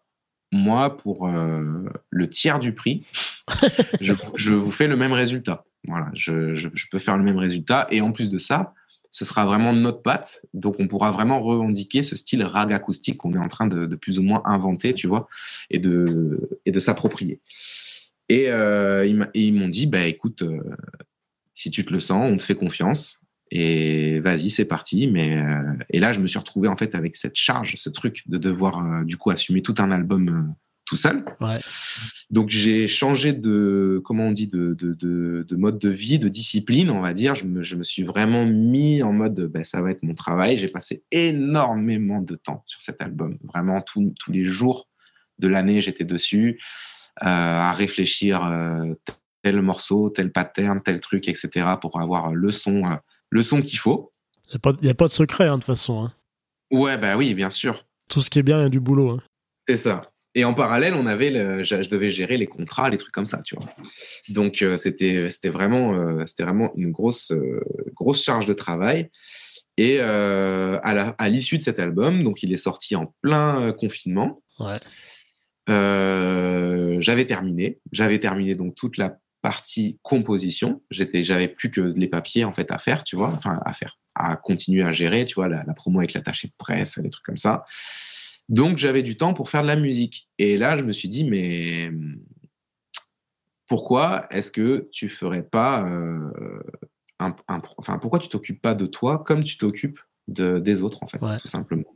moi, pour euh, le tiers du prix, je, vous fais le même résultat. Voilà, je, peux faire le même résultat. Et en plus de ça, ce sera vraiment notre patte. Donc, on pourra vraiment revendiquer ce style rag acoustique qu'on est en train de, plus ou moins inventer, tu vois, et de, et de s'approprier. Et euh, ils m'ont dit, bah, écoute, euh, si tu te le sens, on te fait confiance. Et vas-y, c'est parti. Mais euh, et là, je me suis retrouvé en fait avec cette charge, ce truc de devoir euh, du coup assumer tout un album euh, tout seul. Ouais. Donc j'ai changé de comment on dit de, de, de, de, mode de vie, de discipline, on va dire. Je me, je me suis vraiment mis en mode ben, ça va être mon travail. J'ai passé énormément de temps sur cet album. Vraiment tous les jours de l'année, j'étais dessus à réfléchir tel morceau, tel pattern, tel truc, etc. pour avoir le son le son qu'il faut. Il n'y a, pas de secret, hein, de toute façon. Hein. Ouais, bah oui, bien sûr. Tout ce qui est bien, il y a du boulot. Hein. C'est ça. Et en parallèle, on avait le, je, devais gérer les contrats, les trucs comme ça, tu vois. Donc euh, c'était c'était vraiment euh, c'était vraiment une grosse euh, grosse charge de travail. Et à l'issue de cet album, donc il est sorti en plein confinement. Ouais. j'avais terminé. J'avais terminé donc toute la partie composition. J'étais, j'avais plus que les papiers en fait à faire, tu vois, enfin à faire, à continuer à gérer, tu vois, la, promo avec l'attaché de presse, des trucs comme ça. Donc j'avais du temps pour faire de la musique. Et là, je me suis dit, mais pourquoi est-ce que tu ferais pas euh, un, enfin pourquoi tu t'occupes pas de toi comme tu t'occupes de, des autres en fait, tout simplement.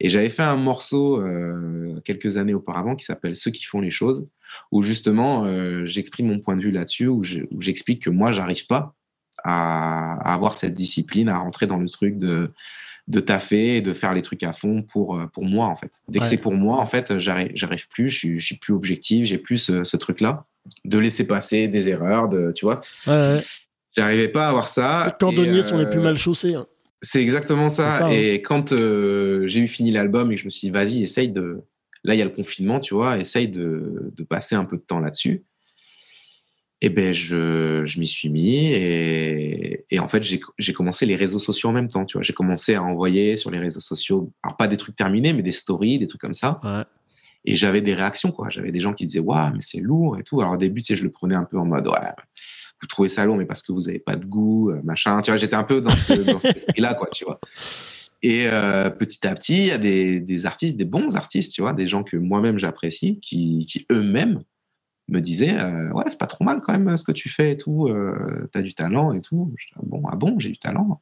Et j'avais fait un morceau euh, quelques années auparavant qui s'appelle Ceux qui font les choses, où justement euh, j'exprime mon point de vue là-dessus, où j'explique que moi j'arrive pas à, avoir cette discipline, à rentrer dans le truc de de taffer et de faire les trucs à fond pour euh, pour moi en fait. Dès que c'est pour moi en fait, j'arrive j'arrive plus, je suis, je suis plus objectif, j'ai plus ce, truc là de laisser passer des erreurs, de tu vois. Ouais, J'arrivais pas à avoir ça. Les cordonniers sont les plus mal chaussés. Hein. C'est exactement ça. Et quand euh, j'ai eu fini l'album et que je me suis dit, vas-y, essaye de. Là, il y a le confinement, tu vois, essaye de, de passer un peu de temps là-dessus. Et eh ben, je, je m'y suis mis et, et en fait, j'ai commencé les réseaux sociaux en même temps, tu vois. J'ai commencé à envoyer sur les réseaux sociaux, alors pas des trucs terminés, mais des stories, des trucs comme ça. Ouais. Et j'avais des réactions, quoi. J'avais des gens qui disaient, waouh, mais c'est lourd et tout. Alors au début, tu sais, je le prenais un peu en mode, ouais, vous trouvez ça mais parce que vous n'avez pas de goût, euh, machin. Tu vois, j'étais un peu dans, ce, cet esprit-là, quoi, tu vois. Et euh, petit à petit, il y a des, artistes, des bons artistes, tu vois, des gens que moi-même j'apprécie, qui, qui eux-mêmes me disaient euh, Ouais, c'est pas trop mal quand même ce que tu fais et tout, euh, tu as du talent et tout. Ah bon, ah bon, j'ai du talent.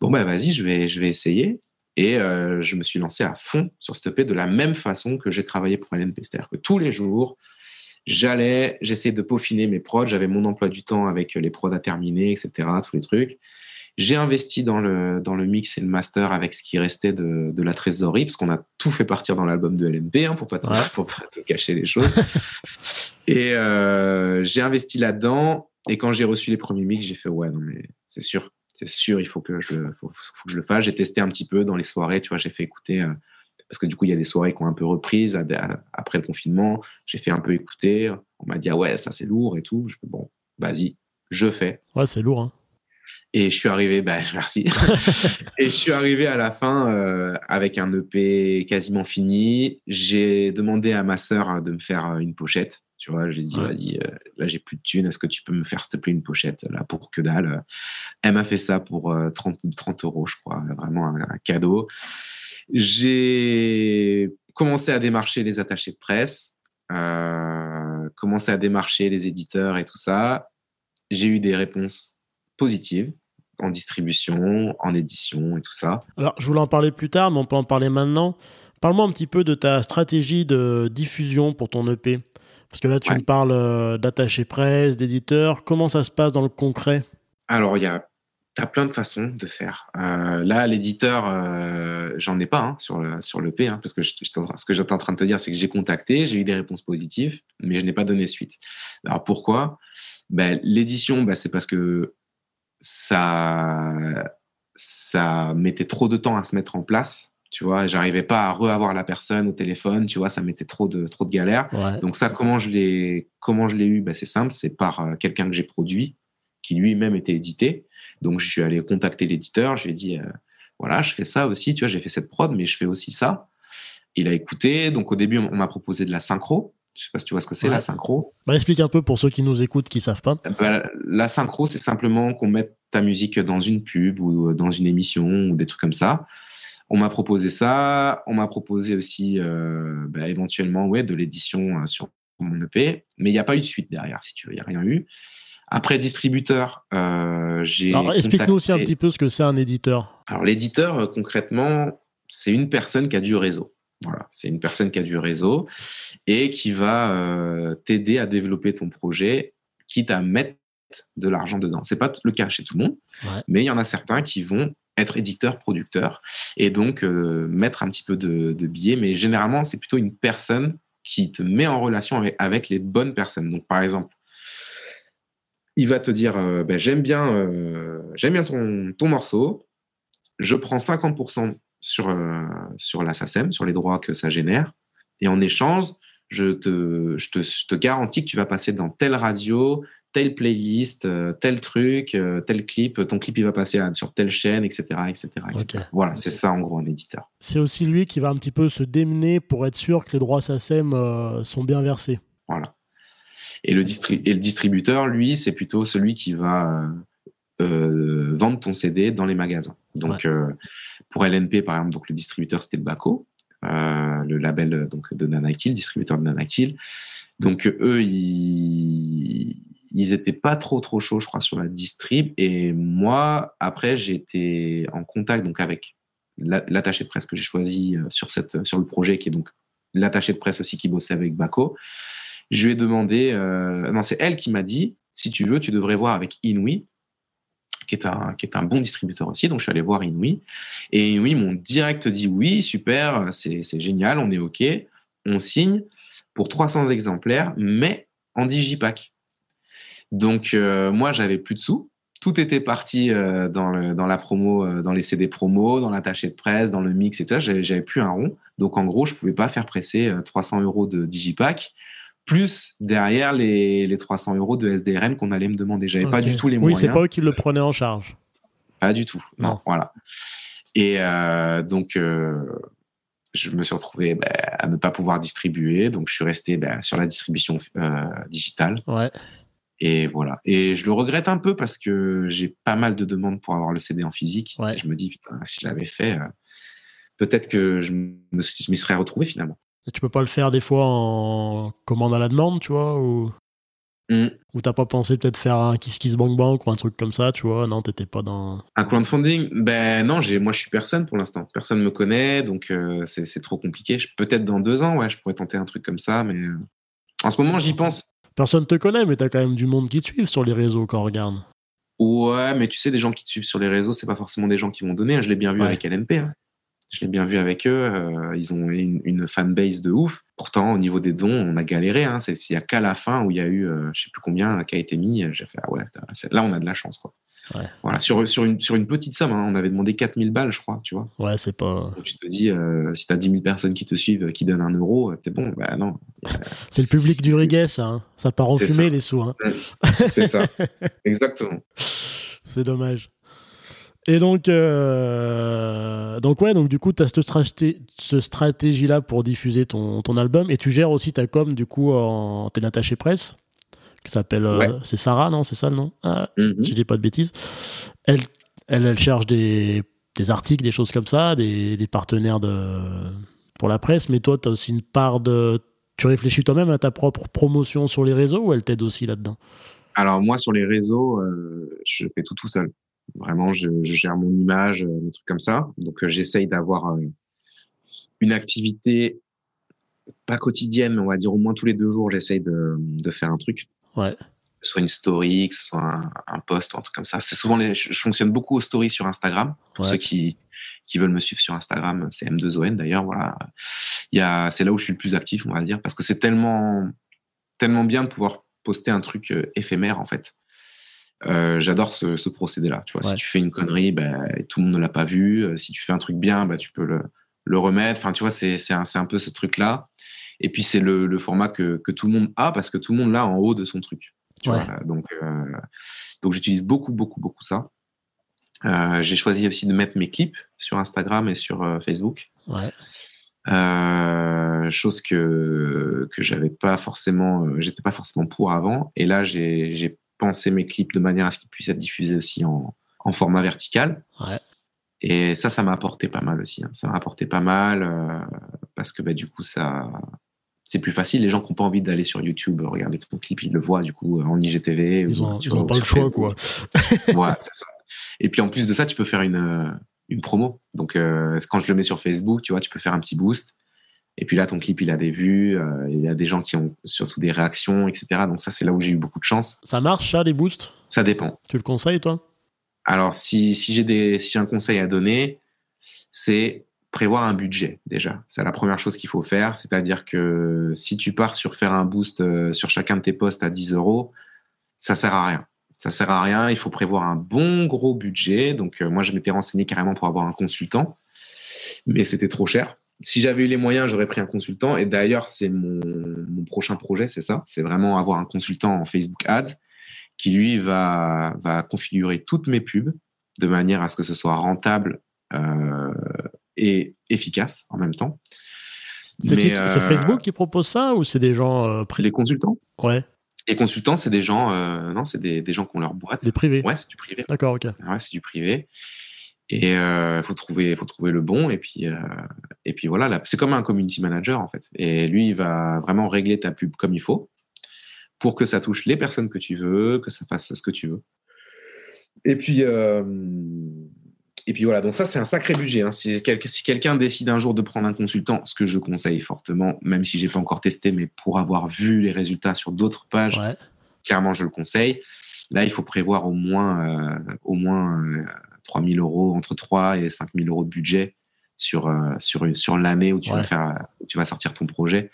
Bon, ben vas-y, je vais, je vais essayer. Et euh, je me suis lancé à fond sur ce EP de la même façon que j'ai travaillé pour Hélène Pester, que tous les jours, J'allais, j'essayais de peaufiner mes prods, j'avais mon emploi du temps avec les prods à terminer, etc., tous les trucs. J'ai investi dans le, dans le mix et le master avec ce qui restait de, de la trésorerie, parce qu'on a tout fait partir dans l'album de LNP, hein, pour pas te, pour pas te cacher les choses. et euh, j'ai investi là-dedans. Et quand j'ai reçu les premiers mix, j'ai fait ouais, non mais c'est sûr, c'est sûr, il faut que je, faut, faut que je le fasse. J'ai testé un petit peu dans les soirées, tu vois, j'ai fait écouter. Euh, parce que du coup, il y a des soirées qui ont un peu reprise après le confinement. J'ai fait un peu écouter. On m'a dit, ah ouais, ça c'est lourd et tout. Je bon, vas-y, je fais. Ouais, c'est lourd. Hein. Et je suis arrivé, bah, merci. et je suis arrivé à la fin euh, avec un EP quasiment fini. J'ai demandé à ma sœur de me faire euh, une pochette. Tu vois, j'ai dit, vas-y, euh, là j'ai plus de thunes, est-ce que tu peux me faire s'il te plaît une pochette là pour que dalle? Elle m'a fait ça pour 30, 30 euros, je crois, vraiment un cadeau. J'ai commencé à démarcher les attachés de presse, euh, commencé à démarcher les éditeurs et tout ça. J'ai eu des réponses positives en distribution, en édition et tout ça. Alors, je voulais en parler plus tard, mais on peut en parler maintenant. Parle-moi un petit peu de ta stratégie de diffusion pour ton EP. Parce que là, tu me parles euh, d'attaché presse, d'éditeur. Comment ça se passe dans le concret? Alors, il y a tu as plein de façons de faire. Euh, là, l'éditeur, euh, j'en ai pas hein, sur, le, sur l'EP, hein, parce que je, ce que j'étais en train de te dire, c'est que j'ai contacté, j'ai eu des réponses positives, mais je n'ai pas donné suite. Alors pourquoi? Ben, L'édition, ben, c'est parce que ça, ça mettait trop de temps à se mettre en place. Tu vois, j'arrivais pas à reavoir la personne au téléphone. Tu vois, ça mettait trop de trop de galères. Donc ça, comment je l'ai comment je l'ai eu? Ben, c'est simple, c'est par euh, quelqu'un que j'ai produit, qui lui-même était édité. Donc, je suis allé contacter l'éditeur. Je lui ai dit, euh, voilà, je fais ça aussi. Tu vois, j'ai fait cette prod, mais je fais aussi ça. Il a écouté. Donc, au début, on m'a proposé de la synchro. Je sais pas si tu vois ce que c'est la synchro. Bah, explique un peu pour ceux qui nous écoutent, qui savent pas. Bah, la synchro, c'est simplement qu'on mette ta musique dans une pub ou dans une émission ou des trucs comme ça. On m'a proposé ça. On m'a proposé aussi euh, bah, éventuellement ouais, de l'édition euh, sur mon EP. Mais il n'y a pas eu de suite derrière, si tu veux. Il n'y a rien eu. Après distributeur, euh, j'ai. Explique-nous aussi un petit peu ce que c'est un éditeur. Alors l'éditeur, euh, concrètement, c'est une personne qui a du réseau. Voilà, c'est une personne qui a du réseau et qui va euh, t'aider à développer ton projet, quitte à mettre de l'argent dedans. C'est pas le cas chez tout le monde, mais il y en a certains qui vont être éditeurs, producteurs et donc mettre un petit peu de, billets. Mais généralement, c'est plutôt une personne qui te met en relation avec, avec les bonnes personnes. Donc, par exemple, il va te dire euh, ben, j'aime bien, euh, j'aime bien ton, ton, morceau, je prends 50% sur, euh, sur la SACEM, sur les droits que ça génère, et en échange, je te, je te, garantis que tu vas passer dans telle radio, telle playlist, tel truc, tel clip, ton clip il va passer sur telle chaîne, etc. etc., Voilà, c'est ça en gros un éditeur. C'est aussi lui qui va un petit peu se démener pour être sûr que les droits SACEM sont bien versés. Et le, et le distributeur, lui, c'est plutôt celui qui va euh, vendre ton CD dans les magasins. Donc, euh, pour LNP, par exemple, donc le distributeur, c'était Baco, euh, le label donc, de Nanakil, distributeur de Nanakil. Donc, eux, ils, ils étaient pas trop, trop chauds, je crois, sur la distrib. Et moi, après, été en contact donc, avec l'attaché de presse que j'ai choisi sur, cette, sur le projet, qui est donc l'attaché de presse aussi qui bossait avec Baco. Je lui ai demandé, non, c'est elle qui m'a dit, si tu veux, tu devrais voir avec Inouï, qui est un, qui est un bon distributeur aussi. Donc, je suis allé voir Inouï. Et Inouï m'ont direct dit oui, super, c'est génial, on est OK. On signe pour 300 exemplaires, mais en digipack. Donc, euh, moi, j'avais plus de sous. Tout était parti euh, dans, le, dans la promo, euh, dans les CD promo, dans l'attaché de presse, dans le mix, etc. J'avais plus un rond. Donc, en gros, je pouvais pas faire presser 300 euros de digipack plus derrière les, les 300 euros de SDRM qu'on allait me demander. J'avais pas du tout les moyens. Oui, c'est pas eux qui le prenaient en charge. Pas du tout. Non, voilà. Et euh, donc, euh, je me suis retrouvé bah, à ne pas pouvoir distribuer. Donc, je suis resté bah, sur la distribution euh, digitale. Ouais. Et voilà. Et je le regrette un peu parce que j'ai pas mal de demandes pour avoir le CD en physique. Ouais. je me dis, putain, si je l'avais fait, peut-être que je m'y serais retrouvé finalement. Et tu peux pas le faire des fois en commande à la demande, tu vois, ou mm. ou t'as pas pensé peut-être faire un Kiss Kiss Bank Bank ou un truc comme ça, tu vois Non, t'étais pas dans. Un crowdfunding? Ben non, j'ai, moi je suis personne pour l'instant. Personne me connaît, donc euh, c'est, trop compliqué. Peut-être dans deux ans, ouais, je pourrais tenter un truc comme ça, mais euh, en ce moment j'y pense. Personne te connaît, mais t'as quand même du monde qui te suit sur les réseaux quand on regarde. Ouais, mais tu sais, des gens qui te suivent sur les réseaux, c'est pas forcément des gens qui vont donner. Hein. Je l'ai bien vu avec LNP. Hein. Je l'ai bien vu avec eux. Euh, ils ont une, une fanbase de ouf. Pourtant, au niveau des dons, on a galéré. Hein. C'est il n'y a qu'à la fin où il y a eu, euh, je sais plus combien, qui a été mis. J'ai fait, ah ouais, là, on a de la chance. Quoi. Voilà, sur, sur, une, sur une petite somme, hein, on avait demandé 4000 balles, je crois, tu vois. Ouais, c'est pas. Donc, tu te dis, euh, si tu as 10 000 personnes qui te suivent, qui donnent un euro, t'es bon. Bah non. c'est le public du reggae, ça. Hein. Ça part en fumée, les sous. Hein. C'est ça. Exactement. C'est dommage. Et donc, euh, donc ouais, donc du coup, tu as cette, stratégie-là pour diffuser ton, ton, album et tu gères aussi ta com, du coup, en t'es attaché presse, qui s'appelle. Euh, c'est Sarah, non C'est ça le nom? Ah, mm-hmm. Si je dis pas de bêtises. Elle, elle, elle cherche des, des, articles, des choses comme ça, des, des partenaires de, pour la presse, mais toi, tu as aussi une part de. Tu réfléchis toi-même à ta propre promotion sur les réseaux ou elle t'aide aussi là-dedans? Alors, moi, sur les réseaux, euh, je fais tout tout seul. Vraiment, je, je, gère mon image, euh, des trucs comme ça. Donc, euh, j'essaye d'avoir euh, une activité pas quotidienne, mais on va dire au moins tous les deux jours, j'essaye de, de faire un truc. Ouais. Que ce soit une story, que ce soit un, un post ou un truc comme ça. C'est souvent les, je, fonctionne beaucoup aux stories sur Instagram. Pour ceux qui, qui veulent me suivre sur Instagram, c'est M2ON d'ailleurs. Voilà. Il y a, c'est là où je suis le plus actif, on va dire, parce que c'est tellement, tellement bien de pouvoir poster un truc éphémère, en fait. Euh, j'adore ce, ce procédé-là. Tu vois, si tu fais une connerie, bah, tout le monde ne l'a pas vu. Euh, si tu fais un truc bien, bah, tu peux le, le remettre. Enfin, tu vois, c'est un, un, peu ce truc-là. Et puis, c'est le, le, format que, que, tout le monde a parce que tout le monde l'a en haut de son truc. Tu vois, donc, euh, donc j'utilise beaucoup, beaucoup, beaucoup ça. Euh, j'ai choisi aussi de mettre mes clips sur Instagram et sur euh, Facebook. Ouais. Euh, chose que que j'avais pas forcément, j'étais pas forcément pour avant. Et là, j'ai penser mes clips de manière à ce qu'ils puissent être diffusés aussi en, en format vertical. Ouais. Et ça, ça m'a apporté pas mal aussi. Hein. Ça m'a apporté pas mal euh, parce que bah, du coup, ça, c'est plus facile. Les gens qui n'ont pas envie d'aller sur YouTube regarder ton clip, ils le voient du coup en IGTV. Ils n'ont pas le choix, quoi. ouais, ça. Et puis en plus de ça, tu peux faire une, une promo. Donc euh, quand je le mets sur Facebook, tu vois, tu peux faire un petit boost. Et puis là, ton clip, il a des vues, euh, il y a des gens qui ont surtout des réactions, etc. Donc ça, c'est là où j'ai eu beaucoup de chance. Ça marche, ça, les boosts? Ça dépend. Tu le conseilles, toi? Alors, si, si j'ai des, si un conseil à donner, c'est prévoir un budget déjà. C'est la première chose qu'il faut faire. C'est-à-dire que si tu pars sur faire un boost euh, sur chacun de tes posts à 10 euros, ça sert à rien. Ça sert à rien. Il faut prévoir un bon gros budget. Donc, euh, moi, je m'étais renseigné carrément pour avoir un consultant, mais c'était trop cher si j'avais eu les moyens, j'aurais pris un consultant. Et d'ailleurs, c'est mon, mon, prochain projet, c'est ça. C'est vraiment avoir un consultant en Facebook Ads qui lui va, va configurer toutes mes pubs de manière à ce que ce soit rentable euh, et efficace en même temps. C'est euh, Facebook qui propose ça ou c'est des gens euh, Les consultants Ouais. Les consultants, c'est des gens, non, c'est des, des, gens qui ont leur boîte. Des privés. Ouais, c'est du privé. D'accord, ok. Ouais, c'est du privé. Et il faut trouver, faut trouver le bon. Et puis, et puis voilà, c'est comme un community manager en fait. Et lui, il va vraiment régler ta pub comme il faut pour que ça touche les personnes que tu veux, que ça fasse ce que tu veux. Et puis, euh, et puis voilà, donc ça, c'est un sacré budget. Hein. Si, quelqu'un décide un jour de prendre un consultant, ce que je conseille fortement, même si j'ai pas encore testé, mais pour avoir vu les résultats sur d'autres pages, clairement, je le conseille. Là, il faut prévoir au moins, euh, au moins 3 euh, 000 euros, entre 3 et 5 000 euros de budget sur, sur, sur l'année où, tu vas faire, où tu vas sortir ton projet.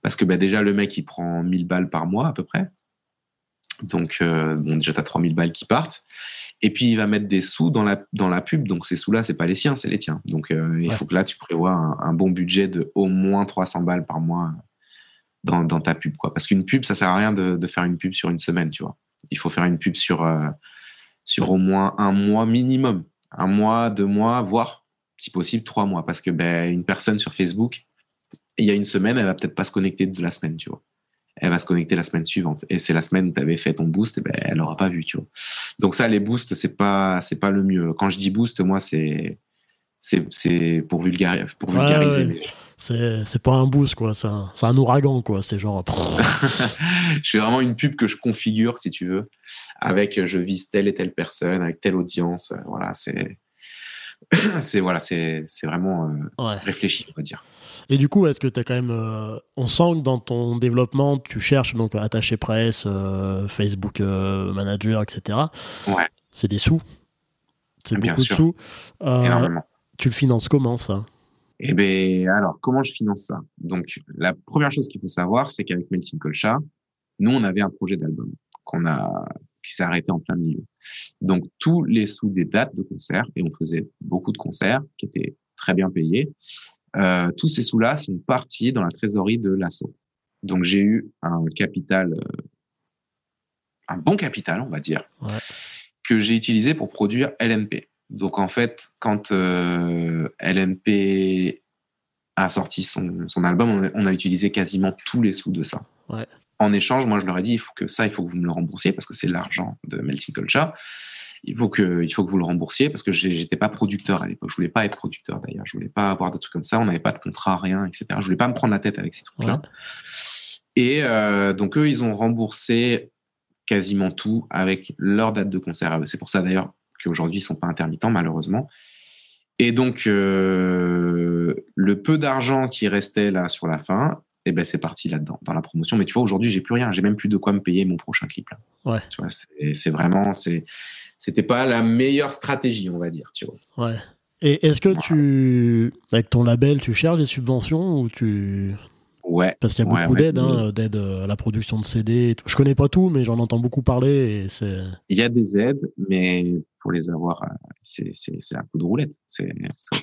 Parce que bah, déjà, le mec, il prend 1000 balles par mois à peu près. Donc, euh, bon, déjà, tu as 3000 balles qui partent. Et puis, il va mettre des sous dans la, dans la pub. Donc, ces sous-là, c'est pas les siens, c'est les tiens. Donc, euh, il faut que là, tu prévois un, bon budget de au moins 300 balles par mois dans, dans ta pub. Quoi. Parce qu'une pub, ça sert à rien de, de, faire une pub sur une semaine, tu vois. Il faut faire une pub sur, euh, sur au moins un mois minimum. Un mois, deux mois, voire, si possible, trois mois. Parce que ben, une personne sur Facebook, il y a une semaine, elle va peut-être pas se connecter de la semaine, tu vois. Elle va se connecter la semaine suivante. Et c'est la semaine où tu avais fait ton boost, et ben, elle n'aura pas vu, tu vois. Donc ça, les boosts, c'est pas, c'est pas le mieux. Quand je dis boost, moi, c'est, c'est, pour, vulgariser. Pour vulgariser C'est, pas un boost, quoi. C'est un, un, ouragan, quoi. C'est genre. je fais vraiment une pub que je configure, si tu veux, avec je vise telle et telle personne, avec telle audience. Voilà, c'est. c'est voilà, c'est vraiment euh, réfléchi, on va dire. Et du coup, est-ce que tu as quand même. Euh, on sent que dans ton développement, tu cherches donc attaché presse, euh, Facebook euh, Manager, etc. Ouais. C'est des sous. C'est beaucoup de sous. Tu le finances comment ça? Eh bien, alors, comment je finance ça? Donc, la première chose qu'il faut savoir, c'est qu'avec Melting Colcha, nous, on avait un projet d'album qu'on a qui s'est arrêté en plein milieu. Donc, tous les sous des dates de concert, et on faisait beaucoup de concerts qui étaient très bien payés, euh, tous ces sous-là sont partis dans la trésorerie de l'assaut. Donc j'ai eu un capital, euh, un bon capital, on va dire, que j'ai utilisé pour produire LNP. Donc en fait, quand euh, LNP a sorti son, son album, on a, utilisé quasiment tous les sous de ça. En échange, moi je leur ai dit, il faut que ça, il faut que vous me le remboursiez parce que c'est l'argent de Melting Culture il faut que, il faut que vous le remboursiez parce que j'étais pas producteur à l'époque. Je voulais pas être producteur d'ailleurs. Je voulais pas avoir de trucs comme ça. On n'avait pas de contrat, rien, etc. Je voulais pas me prendre la tête avec ces trucs-là. Et euh, donc eux, ils ont remboursé quasiment tout avec leur date de concert. C'est pour ça d'ailleurs qu'aujourd'hui ils sont pas intermittents malheureusement. Et donc euh, le peu d'argent qui restait là sur la fin, et eh ben c'est parti là-dedans dans la promotion. Mais tu vois aujourd'hui j'ai plus rien. J'ai même plus de quoi me payer mon prochain clip. Là. Ouais. c'est vraiment c'est c'était pas la meilleure stratégie, on va dire, tu vois. Ouais. Et est-ce que tu, avec ton label, tu cherches des subventions ou tu Ouais. Parce qu'il y a beaucoup d'aides, hein, d'aide à la production de CD. Et tout. Je connais pas tout, mais j'en entends beaucoup parler. Et c'est. Il y a des aides, mais pour les avoir, euh, c'est un coup de roulette. C'est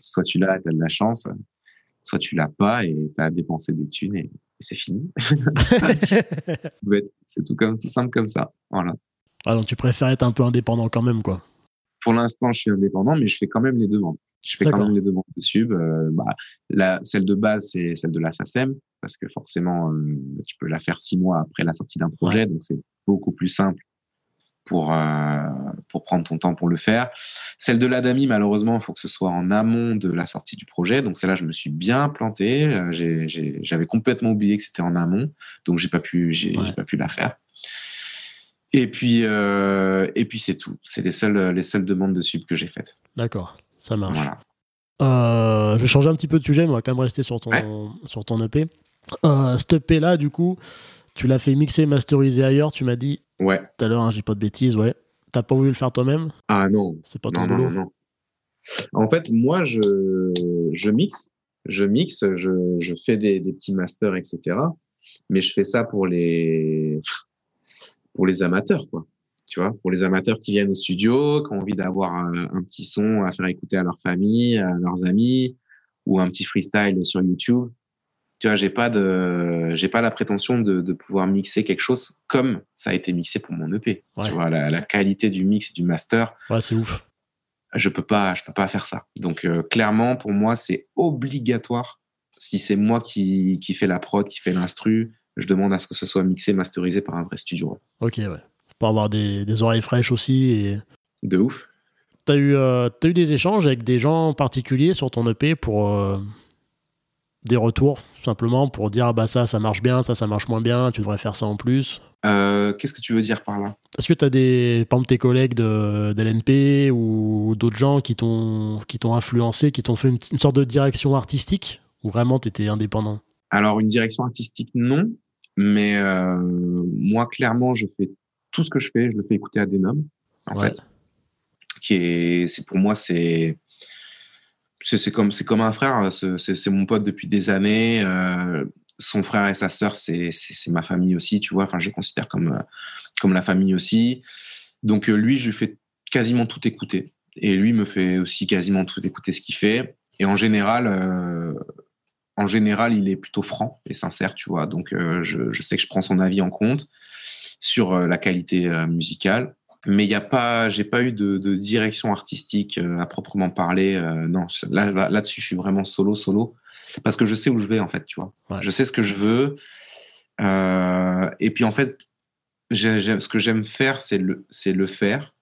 soit tu l'as, tu as de la chance, soit tu l'as pas et tu as dépensé des thunes et, c'est fini. c'est tout comme tout simple comme ça. Voilà. Ah, donc tu préfères être un peu indépendant quand même, quoi. Pour l'instant, je suis indépendant, mais je fais quand même les demandes. Je fais quand même les demandes de sub. Euh, bah, la, celle de base, c'est celle de la SACEM, parce que forcément, euh, tu peux la faire six mois après la sortie d'un projet, donc c'est beaucoup plus simple pour euh, pour prendre ton temps pour le faire. Celle de l'ADAMI, malheureusement, il faut que ce soit en amont de la sortie du projet. Donc celle-là, je me suis bien planté. J'avais complètement oublié que c'était en amont, donc j'ai pas pu j'ai pas pu la faire. Et puis, euh, et puis c'est tout. C'est les seules, les seules demandes de sub que j'ai faites. D'accord, ça marche. Euh, je vais changer un petit peu de sujet, mais on va quand même rester sur ton, sur ton EP. Euh, cet EP là, du coup, tu l'as fait mixer, masteriser ailleurs, tu m'as dit. Ouais. Tout à l'heure, hein, j'ai pas de bêtises, ouais. T'as pas voulu le faire toi-même Ah non. C'est pas ton boulot. Non. En fait, moi, je, je mixe, je mixe, je, je fais des, des petits masters, etc. Mais je fais ça pour les pour les amateurs, quoi. Tu vois, pour les amateurs qui viennent au studio, qui ont envie d'avoir un, petit son à faire écouter à leur famille, à leurs amis, ou un petit freestyle sur YouTube. Tu vois, j'ai pas de, j'ai pas la prétention de, de, pouvoir mixer quelque chose comme ça a été mixé pour mon EP. Tu vois, la, la, qualité du mix et du master. Ouais, c'est ouf. Je peux pas, je peux pas faire ça. Donc, euh, clairement, pour moi, c'est obligatoire. Si c'est moi qui, qui fais la prod, qui fait l'instru, je demande à ce que ce soit mixé, masterisé par un vrai studio. Ok, ouais. Pour avoir des, des oreilles fraîches aussi. Et... De ouf. T'as eu, euh, as eu des échanges avec des gens particuliers sur ton EP pour euh, des retours, simplement pour dire ah bah ça, ça marche bien, ça, ça marche moins bien, tu devrais faire ça en plus? Euh, Qu'est-ce que tu veux dire par là? Est-ce que tu as des, par exemple, tes collègues de, de l'NP ou d'autres gens qui t'ont influencé, qui t'ont fait une, sorte de direction artistique? Ou vraiment tu étais indépendant? Alors, une direction artistique, non. Mais moi, clairement, je fais tout ce que je fais, je le fais écouter à des noms, en fait. Qui est, c'est pour moi, c'est c'est comme c'est comme un frère. C'est mon pote depuis des années. Euh, son frère et sa sœur, c'est ma famille aussi, tu vois. Enfin, je les considère comme comme la famille aussi. Donc euh, lui, je lui fais quasiment tout écouter, et lui me fait aussi quasiment tout écouter ce qu'il fait. Et en général, euh, en général, il est plutôt franc et sincère, tu vois. Donc je, je sais que je prends son avis en compte sur la qualité musicale mais il y a pas, j'ai pas eu de, de direction artistique euh, à proprement parler. Euh, non, là, là-dessus, je suis vraiment solo, solo, parce que je sais où je vais en fait, tu vois. Je sais ce que je veux. Euh, et puis en fait, ce que j'aime faire, c'est le, c'est le faire.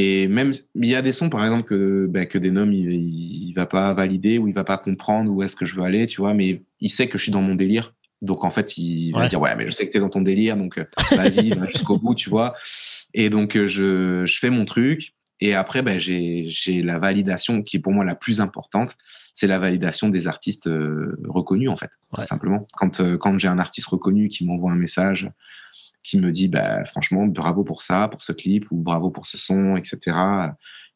Et même, il y a des sons, par exemple, que, ben, que des noms, il, il, va pas valider ou il va pas comprendre où est-ce que je veux aller, tu vois, mais il sait que je suis dans mon délire. Donc, en fait, il va dire, ouais, mais je sais que tu es dans ton délire, donc vas-y, va jusqu'au bout, tu vois. Et donc, euh, je, je fais mon truc. Et après, ben, j'ai la validation qui est pour moi la plus importante. C'est la validation des artistes euh, reconnus, en fait, tout simplement. Quand, euh, quand j'ai un artiste reconnu qui m'envoie un message, qui me dit, bah, franchement, bravo pour ça, pour ce clip, ou bravo pour ce son, etc.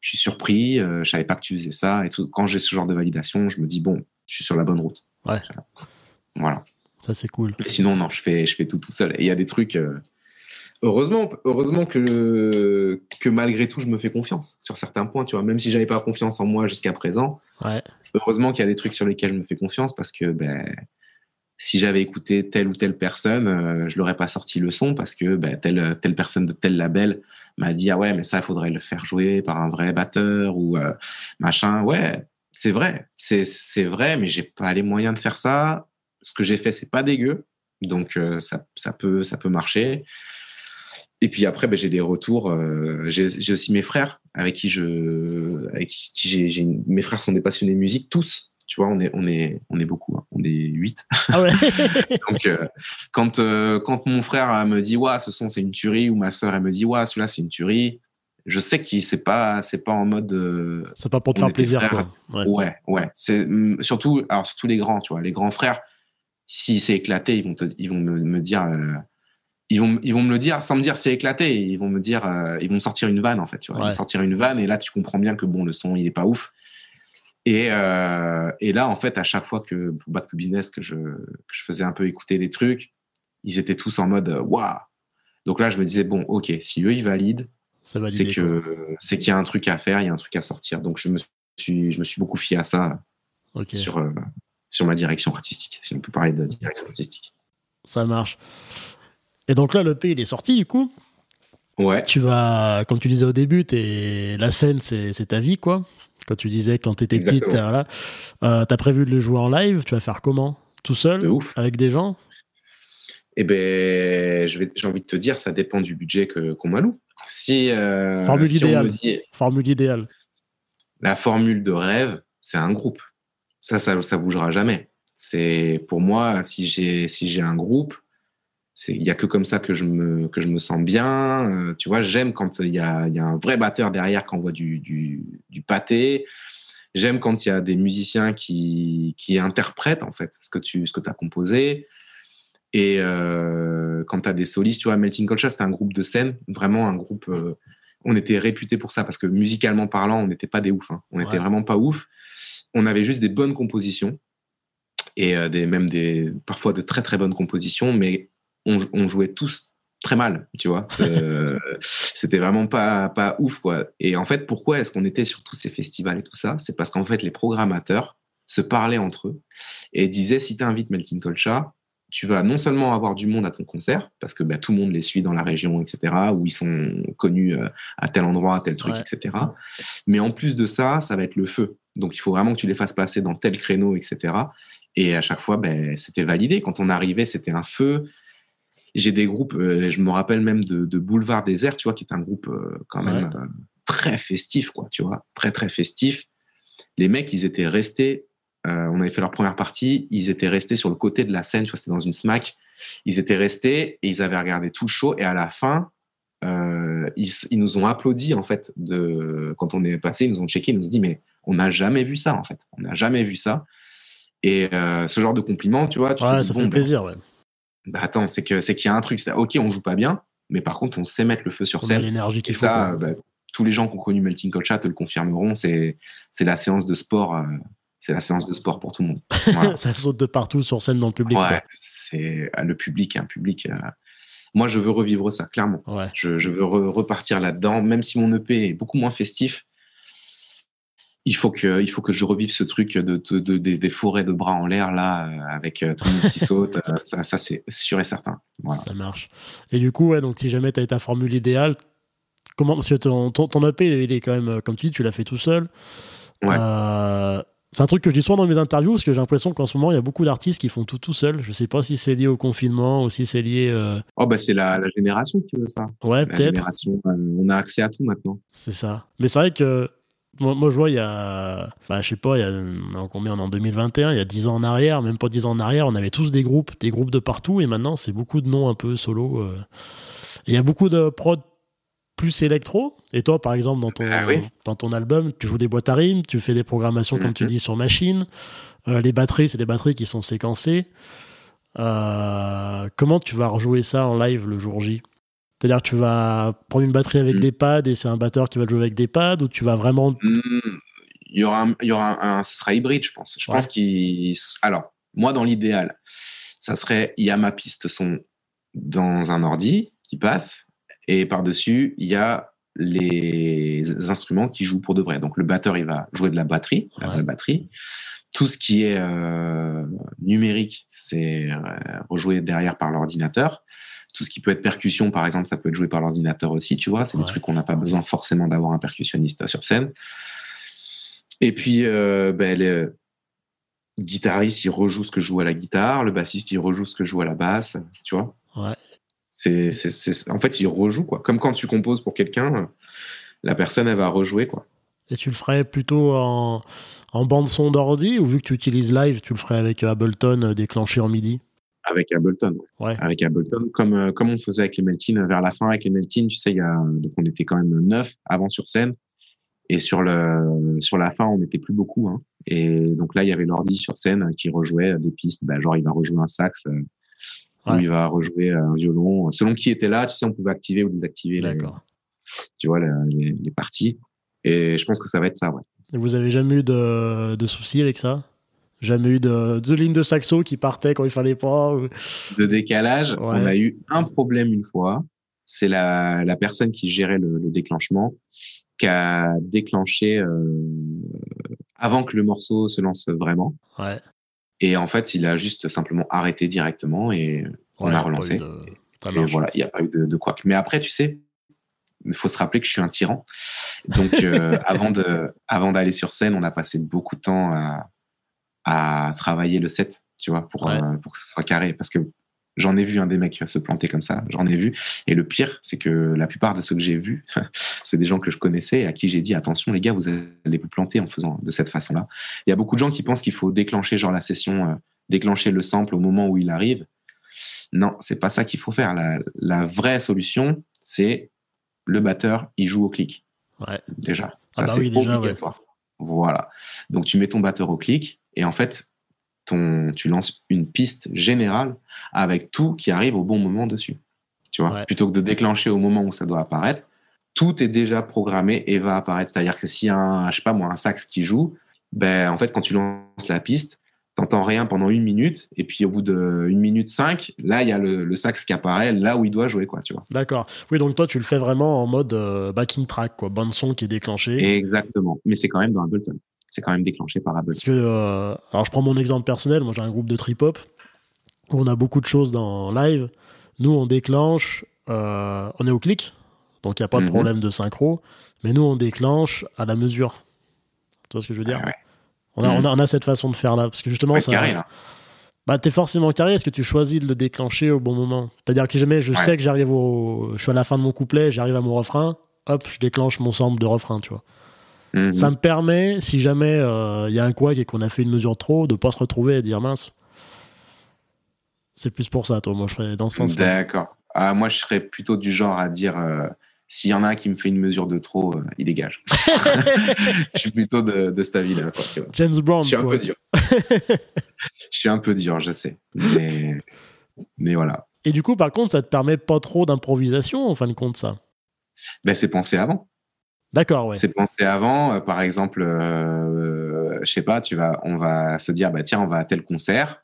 Je suis surpris, je savais pas que tu faisais ça. Et tout. Quand j'ai ce genre de validation, je me dis, bon, je suis sur la bonne route. Ouais. Voilà. Ça, c'est cool. Et sinon, non, je fais, je fais tout tout seul. Et il y a des trucs. Heureusement, heureusement que, que malgré tout, je me fais confiance sur certains points, tu vois. Même si j'avais pas confiance en moi jusqu'à présent, heureusement qu'il y a des trucs sur lesquels je me fais confiance parce que ben, si j'avais écouté telle ou telle personne, euh, je l'aurais pas sorti le son parce que ben, telle, telle personne de tel label m'a dit ah ouais mais ça il faudrait le faire jouer par un vrai batteur ou euh, machin. Ouais, c'est vrai, c'est vrai, mais j'ai pas les moyens de faire ça. Ce que j'ai fait c'est pas dégueu, donc euh, ça, ça peut ça peut marcher. Et puis après, ben, j'ai des retours. Euh, j'ai aussi mes frères avec qui je, avec qui j'ai, mes frères sont des passionnés de musique, tous. Tu vois, on est, on est, on est beaucoup. On est huit. Ah ouais. Donc, euh, quand, euh, quand mon frère me dit, ouais, ce son c'est une tuerie, ou ma sœur elle me dit, ouais, celui-là c'est une tuerie, je sais que c'est pas, c'est pas en mode. c'est pas pour te faire plaisir. Quoi. Ouais, ouais. C'est mm, surtout, alors surtout les grands, tu vois, les grands frères. Si c'est éclaté, ils vont te, ils vont me, me dire ils vont, ils vont me le dire sans me dire c'est éclaté. Ils vont me dire, euh, ils vont sortir une vanne en fait. Tu vois. Ils vont sortir une vanne et là tu comprends bien que bon le son il est pas ouf. Et, euh, et là en fait à chaque fois que Back to Business que je, que je faisais un peu écouter les trucs, ils étaient tous en mode waouh. Donc là je me disais bon ok si eux ils valident, c'est que c'est qu'il y a un truc à faire, il y a un truc à sortir. Donc je me suis je me suis beaucoup fié à ça sur euh, sur ma direction artistique. Si on peut parler de direction artistique. Ça marche. Et donc là, le P, il est sorti, du coup. Ouais. Tu vas, comme tu disais au début, la scène, c'est ta vie, quoi. Quand tu disais, quand tu étais petite, voilà. Euh, tu as prévu de le jouer en live, tu vas faire comment? Tout seul ouf. Avec des gens? Eh ben, j'ai envie de te dire, ça dépend du budget qu'on m'alloue. Si, euh, formule idéale. formule idéale. La formule de rêve, c'est un groupe. Ça, ça, ça bougera jamais. C'est pour moi, si j'ai si j'ai un groupe, il y a que comme ça que je me que je me sens bien euh, tu vois. J'aime quand il y a, y a un vrai batteur derrière qui envoie du, du, du pâté. J'aime quand il y a des musiciens qui qui interprètent en fait ce que tu ce que as composé. Et euh, quand tu as des solistes tu vois Melting Culture c'était un groupe de scène vraiment un groupe euh, on était réputé pour ça parce que musicalement parlant on n'était pas des ouf hein. on n'était vraiment pas ouf. On avait juste des bonnes compositions et des même des parfois de très très bonnes compositions mais on, jouait tous très mal, tu vois. Euh, c'était vraiment pas, pas ouf, quoi. Et en fait, pourquoi est-ce qu'on était sur tous ces festivals et tout ça? C'est parce qu'en fait, les programmateurs se parlaient entre eux et disaient si tu invites Melting Colcha, tu vas non seulement avoir du monde à ton concert, parce que bah, tout le monde les suit dans la région, etc., où ils sont connus euh, à tel endroit, à tel truc, etc. Mais en plus de ça, ça va être le feu. Donc il faut vraiment que tu les fasses passer dans tel créneau, etc. Et à chaque fois, ben, c'était validé. Quand on arrivait, c'était un feu. J'ai des groupes, euh, je me rappelle même de, Boulevard Désert, tu vois, qui est un groupe euh, quand même très festif, quoi, tu vois, très très festif. Les mecs, ils étaient restés euh, on avait fait leur première partie, ils étaient restés sur le côté de la scène, tu vois, c'était dans une smack. Ils étaient restés et ils avaient regardé tout le show. Et à la fin, euh, ils, nous ont applaudi, en fait, de, quand on est passé, ils nous ont checké, ils nous ont dit, mais on n'a jamais vu ça, en fait. On n'a jamais vu ça. Et euh, ce genre de compliment, tu vois, tu ouais, ça fait ben, plaisir, ouais. Bah attends, c'est que c'est qu'il y a un truc, c'est ok, on joue pas bien, mais par contre, on sait mettre le feu sur scène. l'énergie et ça, bah, tous les gens qui ont connu Melting Chat te le confirmeront. C'est c'est la séance de sport c'est la séance de sport pour tout le monde. ça saute de partout sur scène dans le public. Ouais, c'est euh, le public, un public. Euh, moi, je veux revivre ça, clairement. Je, veux repartir là-dedans, même si mon EP est beaucoup moins festif. Il faut que, il faut que je revive ce truc de, des forêts de bras en l'air là, euh, avec tout le monde qui saute. ça, c'est sûr et certain. Ça marche. Et du coup, ouais, donc si jamais tu as ta formule idéale, comment Parce que ton, ton, EP, il est quand même, comme tu dis, tu l'as fait tout seul. Ouais. C'est un truc que je dis souvent dans mes interviews parce que j'ai l'impression qu'en ce moment il y a beaucoup d'artistes qui font tout tout seuls. Je sais pas si c'est lié au confinement ou si c'est lié. Euh, oh bah c'est la, génération qui veut ça. Ouais peut-être. Euh, on a accès à tout maintenant. C'est ça. Mais c'est vrai que moi, je vois il y a, enfin je sais pas, il y a combien on est en 2021, il y a 10 ans en arrière, même pas 10 ans en arrière, on avait tous des groupes, des groupes de partout et maintenant c'est beaucoup de noms un peu solo. Euh. Il y a beaucoup de prod plus électro. Et toi, par exemple, dans ton, ah dans ton album, tu joues des boîtes à rimes, tu fais des programmations, comme tu mhm. dis, sur machine. Euh, les batteries, c'est des batteries qui sont séquencées. Euh, comment tu vas rejouer ça en live le jour J? C'est-à-dire tu vas prendre une batterie avec mhm. des pads et c'est un batteur qui va jouer avec des pads ou tu vas vraiment... Mhm. Il y aura, un, il y aura un, ce sera hybride, je pense. Je pense qu'il... Alors, moi, dans l'idéal, ça serait, il y a ma piste son dans un ordi qui passe et par-dessus, il y a les instruments qui jouent pour de vrai. Donc le batteur, il va jouer de la batterie, la batterie. Tout ce qui est euh, numérique, c'est euh, rejoué derrière par l'ordinateur. Tout ce qui peut être percussion, par exemple, ça peut être joué par l'ordinateur aussi, tu vois. C'est des trucs qu'on n'a pas besoin forcément d'avoir un percussionniste sur scène. Et puis, euh, ben, le guitariste, il rejoue ce que joue à la guitare. Le bassiste, il rejoue ce que joue à la basse, tu vois. Ouais. C'est, en fait, il rejoue, quoi. Comme quand tu composes pour quelqu'un, la personne, elle va rejouer, quoi. Et tu le ferais plutôt en, en bande-son d'ordi ou vu que tu utilises live, tu le ferais avec Ableton euh, déclenché en MIDI? Avec Ableton, ouais. Avec Ableton, comme, euh, comme on faisait avec les Meltines vers la fin avec les Meltines, tu sais, il y a, donc on était quand même neuf avant sur scène. Et sur, le, sur la fin, on n'était plus beaucoup. Hein. Et donc là, il y avait l'ordi sur scène qui rejouait des pistes. Bah, genre, il va rejouer un sax, euh, où il va rejouer un violon. Selon qui était là, tu sais, on pouvait activer ou désactiver les, tu vois, les, les, parties. Et je pense que ça va être ça, ouais. Et vous avez jamais eu de, de soucis avec ça? Jamais eu de, de ligne de saxo qui partait quand il fallait pas De décalage, on a eu un problème une fois. C'est la, la personne qui gérait le, déclenchement qui a déclenché euh, avant que le morceau se lance vraiment. Ouais. Et en fait, il a juste simplement arrêté directement et on a relancé. Et voilà, il n'y a pas eu de, de quoi. Mais après, tu sais, il faut se rappeler que je suis un tyran. Donc, euh, avant de, avant d'aller sur scène, on a passé beaucoup de temps à, à travailler le set, tu vois, pour, euh, pour que ça soit carré. Parce que J'en ai vu un des mecs se planter comme ça, j'en ai vu. Et le pire, c'est que la plupart de ceux que j'ai vus, c'est des gens que je connaissais et à qui j'ai dit attention les gars, vous allez vous planter en faisant de cette façon-là. Il y a beaucoup de gens qui pensent qu'il faut déclencher genre la session, euh, déclencher le sample au moment où il arrive. Non, c'est pas ça qu'il faut faire. La, vraie solution, c'est le batteur, il joue au clic. Ouais. Déjà, ah ça bah c'est obligatoire. Voilà. Donc tu mets ton batteur au clic et en fait ton, tu lances une piste générale avec tout qui arrive au bon moment dessus. Tu vois, plutôt que de déclencher au moment où ça doit apparaître, tout est déjà programmé et va apparaître. C'est-à-dire que s'il y a un, je sais pas moi, un sax qui joue, ben, en fait, quand tu lances la piste, t'entends rien pendant une minute, et puis au bout de une minute cinq, là, il y a le, sax qui apparaît là où il doit jouer, quoi, tu vois. D'accord. Oui, donc toi, tu le fais vraiment en mode euh, backing track, quoi, bande son qui est déclenché. Exactement. Mais c'est quand même dans Ableton c'est quand même déclenché par Ableton. Parce que, euh, alors je prends mon exemple personnel, moi j'ai un groupe de trip-hop où on a beaucoup de choses dans live. Nous, on déclenche, euh, on est au clic, donc il n'y a pas de Mhm. problème de synchro, mais nous, on déclenche à la mesure. Tu vois ce que je veux dire? Ah ouais. on, a, Mhm. on, a, on a cette façon de faire là, parce que justement, Ouais, ça, carré, là. bah, t'es forcément carré. Est-ce que tu choisis de le déclencher au bon moment? C'est-à-dire que si jamais je Ouais. sais que j'arrive au, je suis à la fin de mon couplet, j'arrive à mon refrain, hop, je déclenche mon sample de refrain, tu vois. Mhm. Ça me permet, si jamais il y a un couac et qu'on a fait une mesure trop, de pas se retrouver et dire mince. C'est plus pour ça, toi. Moi, je ferais dans ce sens-là. D'accord. Ah, moi, je serais plutôt du genre à dire euh, s'il y en a un qui me fait une mesure de trop, euh, il dégage. je suis plutôt de, de cet avis-là. James Brown. Je suis un quoi. peu dur. je suis un peu dur, je sais. Mais, mais voilà. Et du coup, par contre, ça te permet pas trop d'improvisation, en fin de compte, ça? Ben, c'est pensé avant. D'accord, ouais. C'est pensé avant. Euh, par exemple, euh, je sais pas, tu vas, on va se dire, bah tiens, on va à tel concert.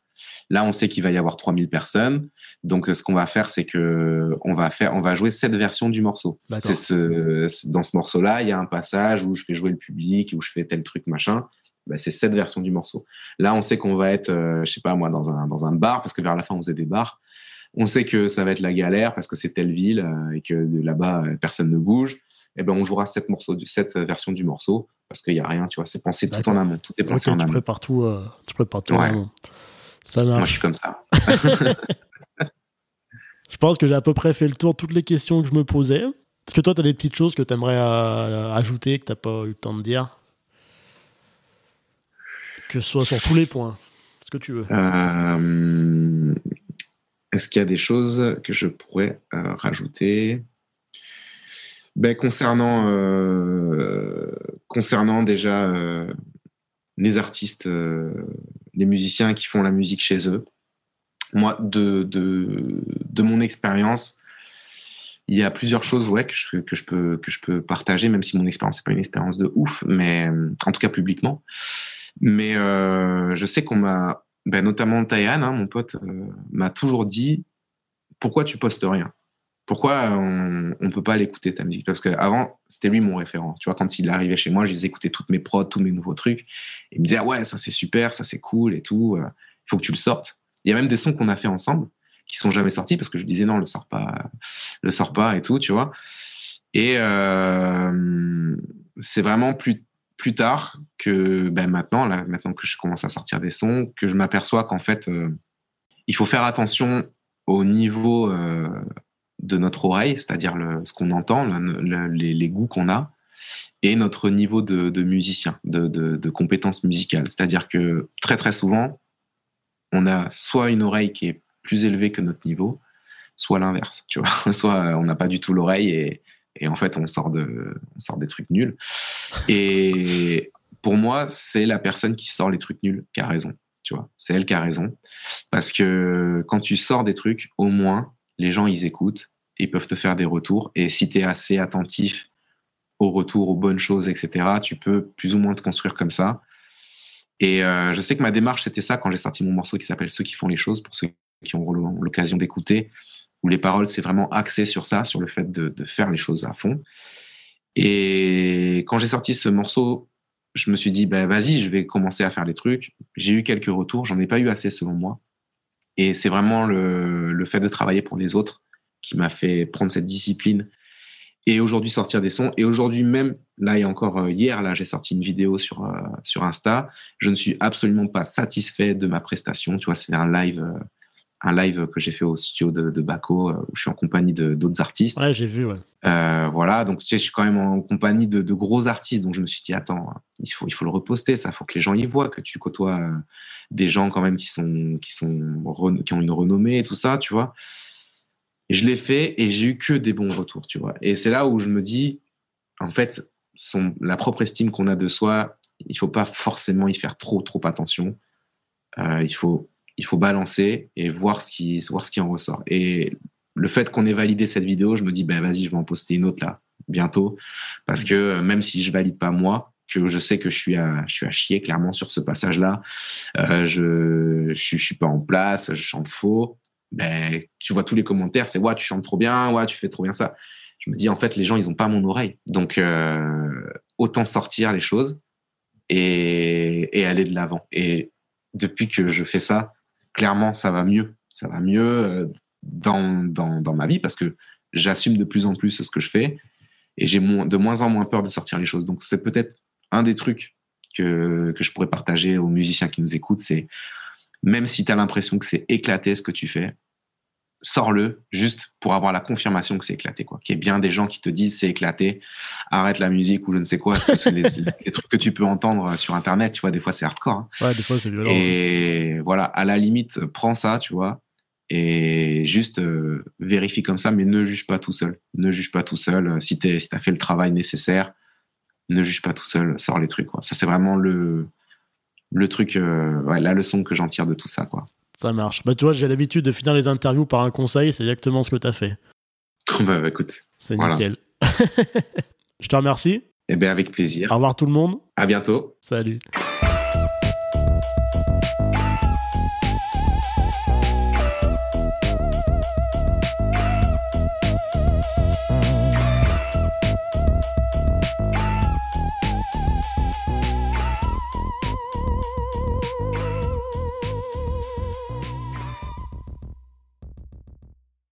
Là, on sait qu'il va y avoir 3000 personnes. Donc, ce qu'on va faire, c'est que on va faire, on va jouer cette version du morceau. C'est ce, dans ce morceau-là, il y a un passage où je fais jouer le public, où je fais tel truc, machin. Bah, c'est cette version du morceau. Là, on sait qu'on va être, euh, je sais pas moi, dans un, dans un bar, parce que vers la fin, on faisait des bars. On sait que ça va être la galère parce que c'est telle ville euh, et que là-bas, euh, personne ne bouge. Et ben, on jouera cette, morceau, cette version du morceau parce qu'il y a rien, tu vois. C'est pensé tout en amont. Tout est pensé en tu amont. prépares tout, euh, tu prépares tout en amont. Ça Moi, je suis comme ça. Je pense que j'ai à peu près fait le tour de toutes les questions que je me posais. Est-ce que toi, tu as des petites choses que tu aimerais ajouter, que tu pas eu le temps de dire? Que ce soit sur tous les points. Ce que tu veux. Euh, Est-ce qu'il y a des choses que je pourrais euh, rajouter? Ben, concernant, euh, concernant déjà euh, les artistes, euh, les musiciens qui font la musique chez eux, moi, de, de, de mon expérience, il y a plusieurs choses ouais, que, je, que, je peux, que je peux partager, même si mon expérience n'est pas une expérience de ouf, mais en tout cas publiquement. Mais euh, je sais qu'on m'a, ben, notamment Taïan, hein, mon pote, euh, m'a toujours dit pourquoi tu postes rien? Pourquoi on ne peut pas l'écouter ta musique? Parce qu'avant, c'était lui mon référent. Tu vois, quand il arrivait chez moi, je lui écoutais toutes mes prods, tous mes nouveaux trucs. Il me disait ah ouais, ça c'est super, ça c'est cool et tout. Il faut que tu le sortes. Il y a même des sons qu'on a fait ensemble qui sont jamais sortis parce que je disais non, le sors pas, le sors pas et tout, tu vois. Et euh, c'est vraiment plus plus tard que ben maintenant, là, maintenant que je commence à sortir des sons, que je m'aperçois qu'en fait, euh, il faut faire attention au niveau euh, de notre oreille, c'est-à-dire ce qu'on entend, le, le, les, goûts qu'on a, et notre niveau de, musicien, de, compétences musicales. C'est-à-dire que très très souvent, on a soit une oreille qui est plus élevée que notre niveau, soit l'inverse, tu vois. Soit on n'a pas du tout l'oreille et, et en fait on sort de on sort des trucs nuls et pour moi c'est la personne qui sort les trucs nuls qui a raison tu vois c'est elle qui a raison parce que quand tu sors des trucs au moins les gens ils écoutent ils peuvent te faire des retours et si tu es assez attentif aux retours aux bonnes choses etc tu peux plus ou moins te construire comme ça et euh, je sais que ma démarche c'était ça quand j'ai sorti mon morceau qui s'appelle ceux qui font les choses pour ceux qui ont l'occasion d'écouter où les paroles, c'est vraiment axé sur ça, sur le fait de, de, faire les choses à fond. Et quand j'ai sorti ce morceau, je me suis dit, bah, vas-y, je vais commencer à faire les trucs. J'ai eu quelques retours, j'en ai pas eu assez selon moi. Et c'est vraiment le, fait de travailler pour les autres qui m'a fait prendre cette discipline et aujourd'hui sortir des sons. Et aujourd'hui même, là, a encore euh, hier, là, j'ai sorti une vidéo sur, euh, sur Insta. Je ne suis absolument pas satisfait de ma prestation. Tu vois, c'est un live. Euh, un live que j'ai fait au studio de, de Baco où je suis en compagnie d'autres artistes. Ouais, j'ai vu, ouais. Euh, voilà, donc tu sais, je suis quand même en compagnie de, de, gros artistes, donc je me suis dit, attends, il faut, il faut le reposter, ça, faut que les gens y voient, que tu côtoies euh, des gens quand même qui, sont, qui, sont, qui ont une renommée et tout ça, tu vois. Et je l'ai fait et j'ai eu que des bons retours, tu vois. Et c'est là où je me dis, en fait, son, la propre estime qu'on a de soi, il faut pas forcément y faire trop, trop attention. Euh, il faut il faut balancer et voir ce qui, voir ce qui en ressort. Et le fait qu'on ait validé cette vidéo, je me dis, ben vas-y, je vais en poster une autre là, bientôt. Parce que même si je valide pas moi, que je sais que je suis à, je suis à chier clairement sur ce passage-là, euh, je, je, je suis pas en place, je chante faux. Ben, tu vois tous les commentaires, c'est ouais, tu chantes trop bien, ouais, tu fais trop bien ça. Je me dis, en fait, les gens, ils ont pas mon oreille. Donc, euh, autant sortir les choses et, et aller de l'avant. Et depuis que je fais ça, clairement, ça va mieux. Ça va mieux euh, dans, ma vie parce que j'assume de plus en plus ce que je fais et j'ai de moins en moins peur de sortir les choses. Donc, c'est peut-être un des trucs que, que je pourrais partager aux musiciens qui nous écoutent, c'est même si tu as l'impression que c'est éclaté ce que tu fais, sors-le juste pour avoir la confirmation que c'est éclaté. Quoi. Qu'il y ait bien des gens qui te disent c'est éclaté, arrête la musique ou je ne sais quoi. C'est des, trucs que tu peux entendre sur Internet, tu vois, des fois c'est hardcore. Hein. Ouais, des fois c'est violent. Et voilà, à la limite, prends ça, tu vois, et juste euh, vérifie comme ça, mais ne juge pas tout seul. Ne juge pas tout seul. Si tu si as fait le travail nécessaire, ne juge pas tout seul, sors les trucs. Quoi. Ça, c'est vraiment le, le truc, euh, ouais, la leçon que j'en tire de tout ça. Quoi. Ça marche. Bah, tu vois, j'ai l'habitude de finir les interviews par un conseil, c'est exactement ce que tu as fait. bah, écoute. C'est nickel. Je te remercie. Eh bien, avec plaisir. Au revoir tout le monde. À bientôt. Salut.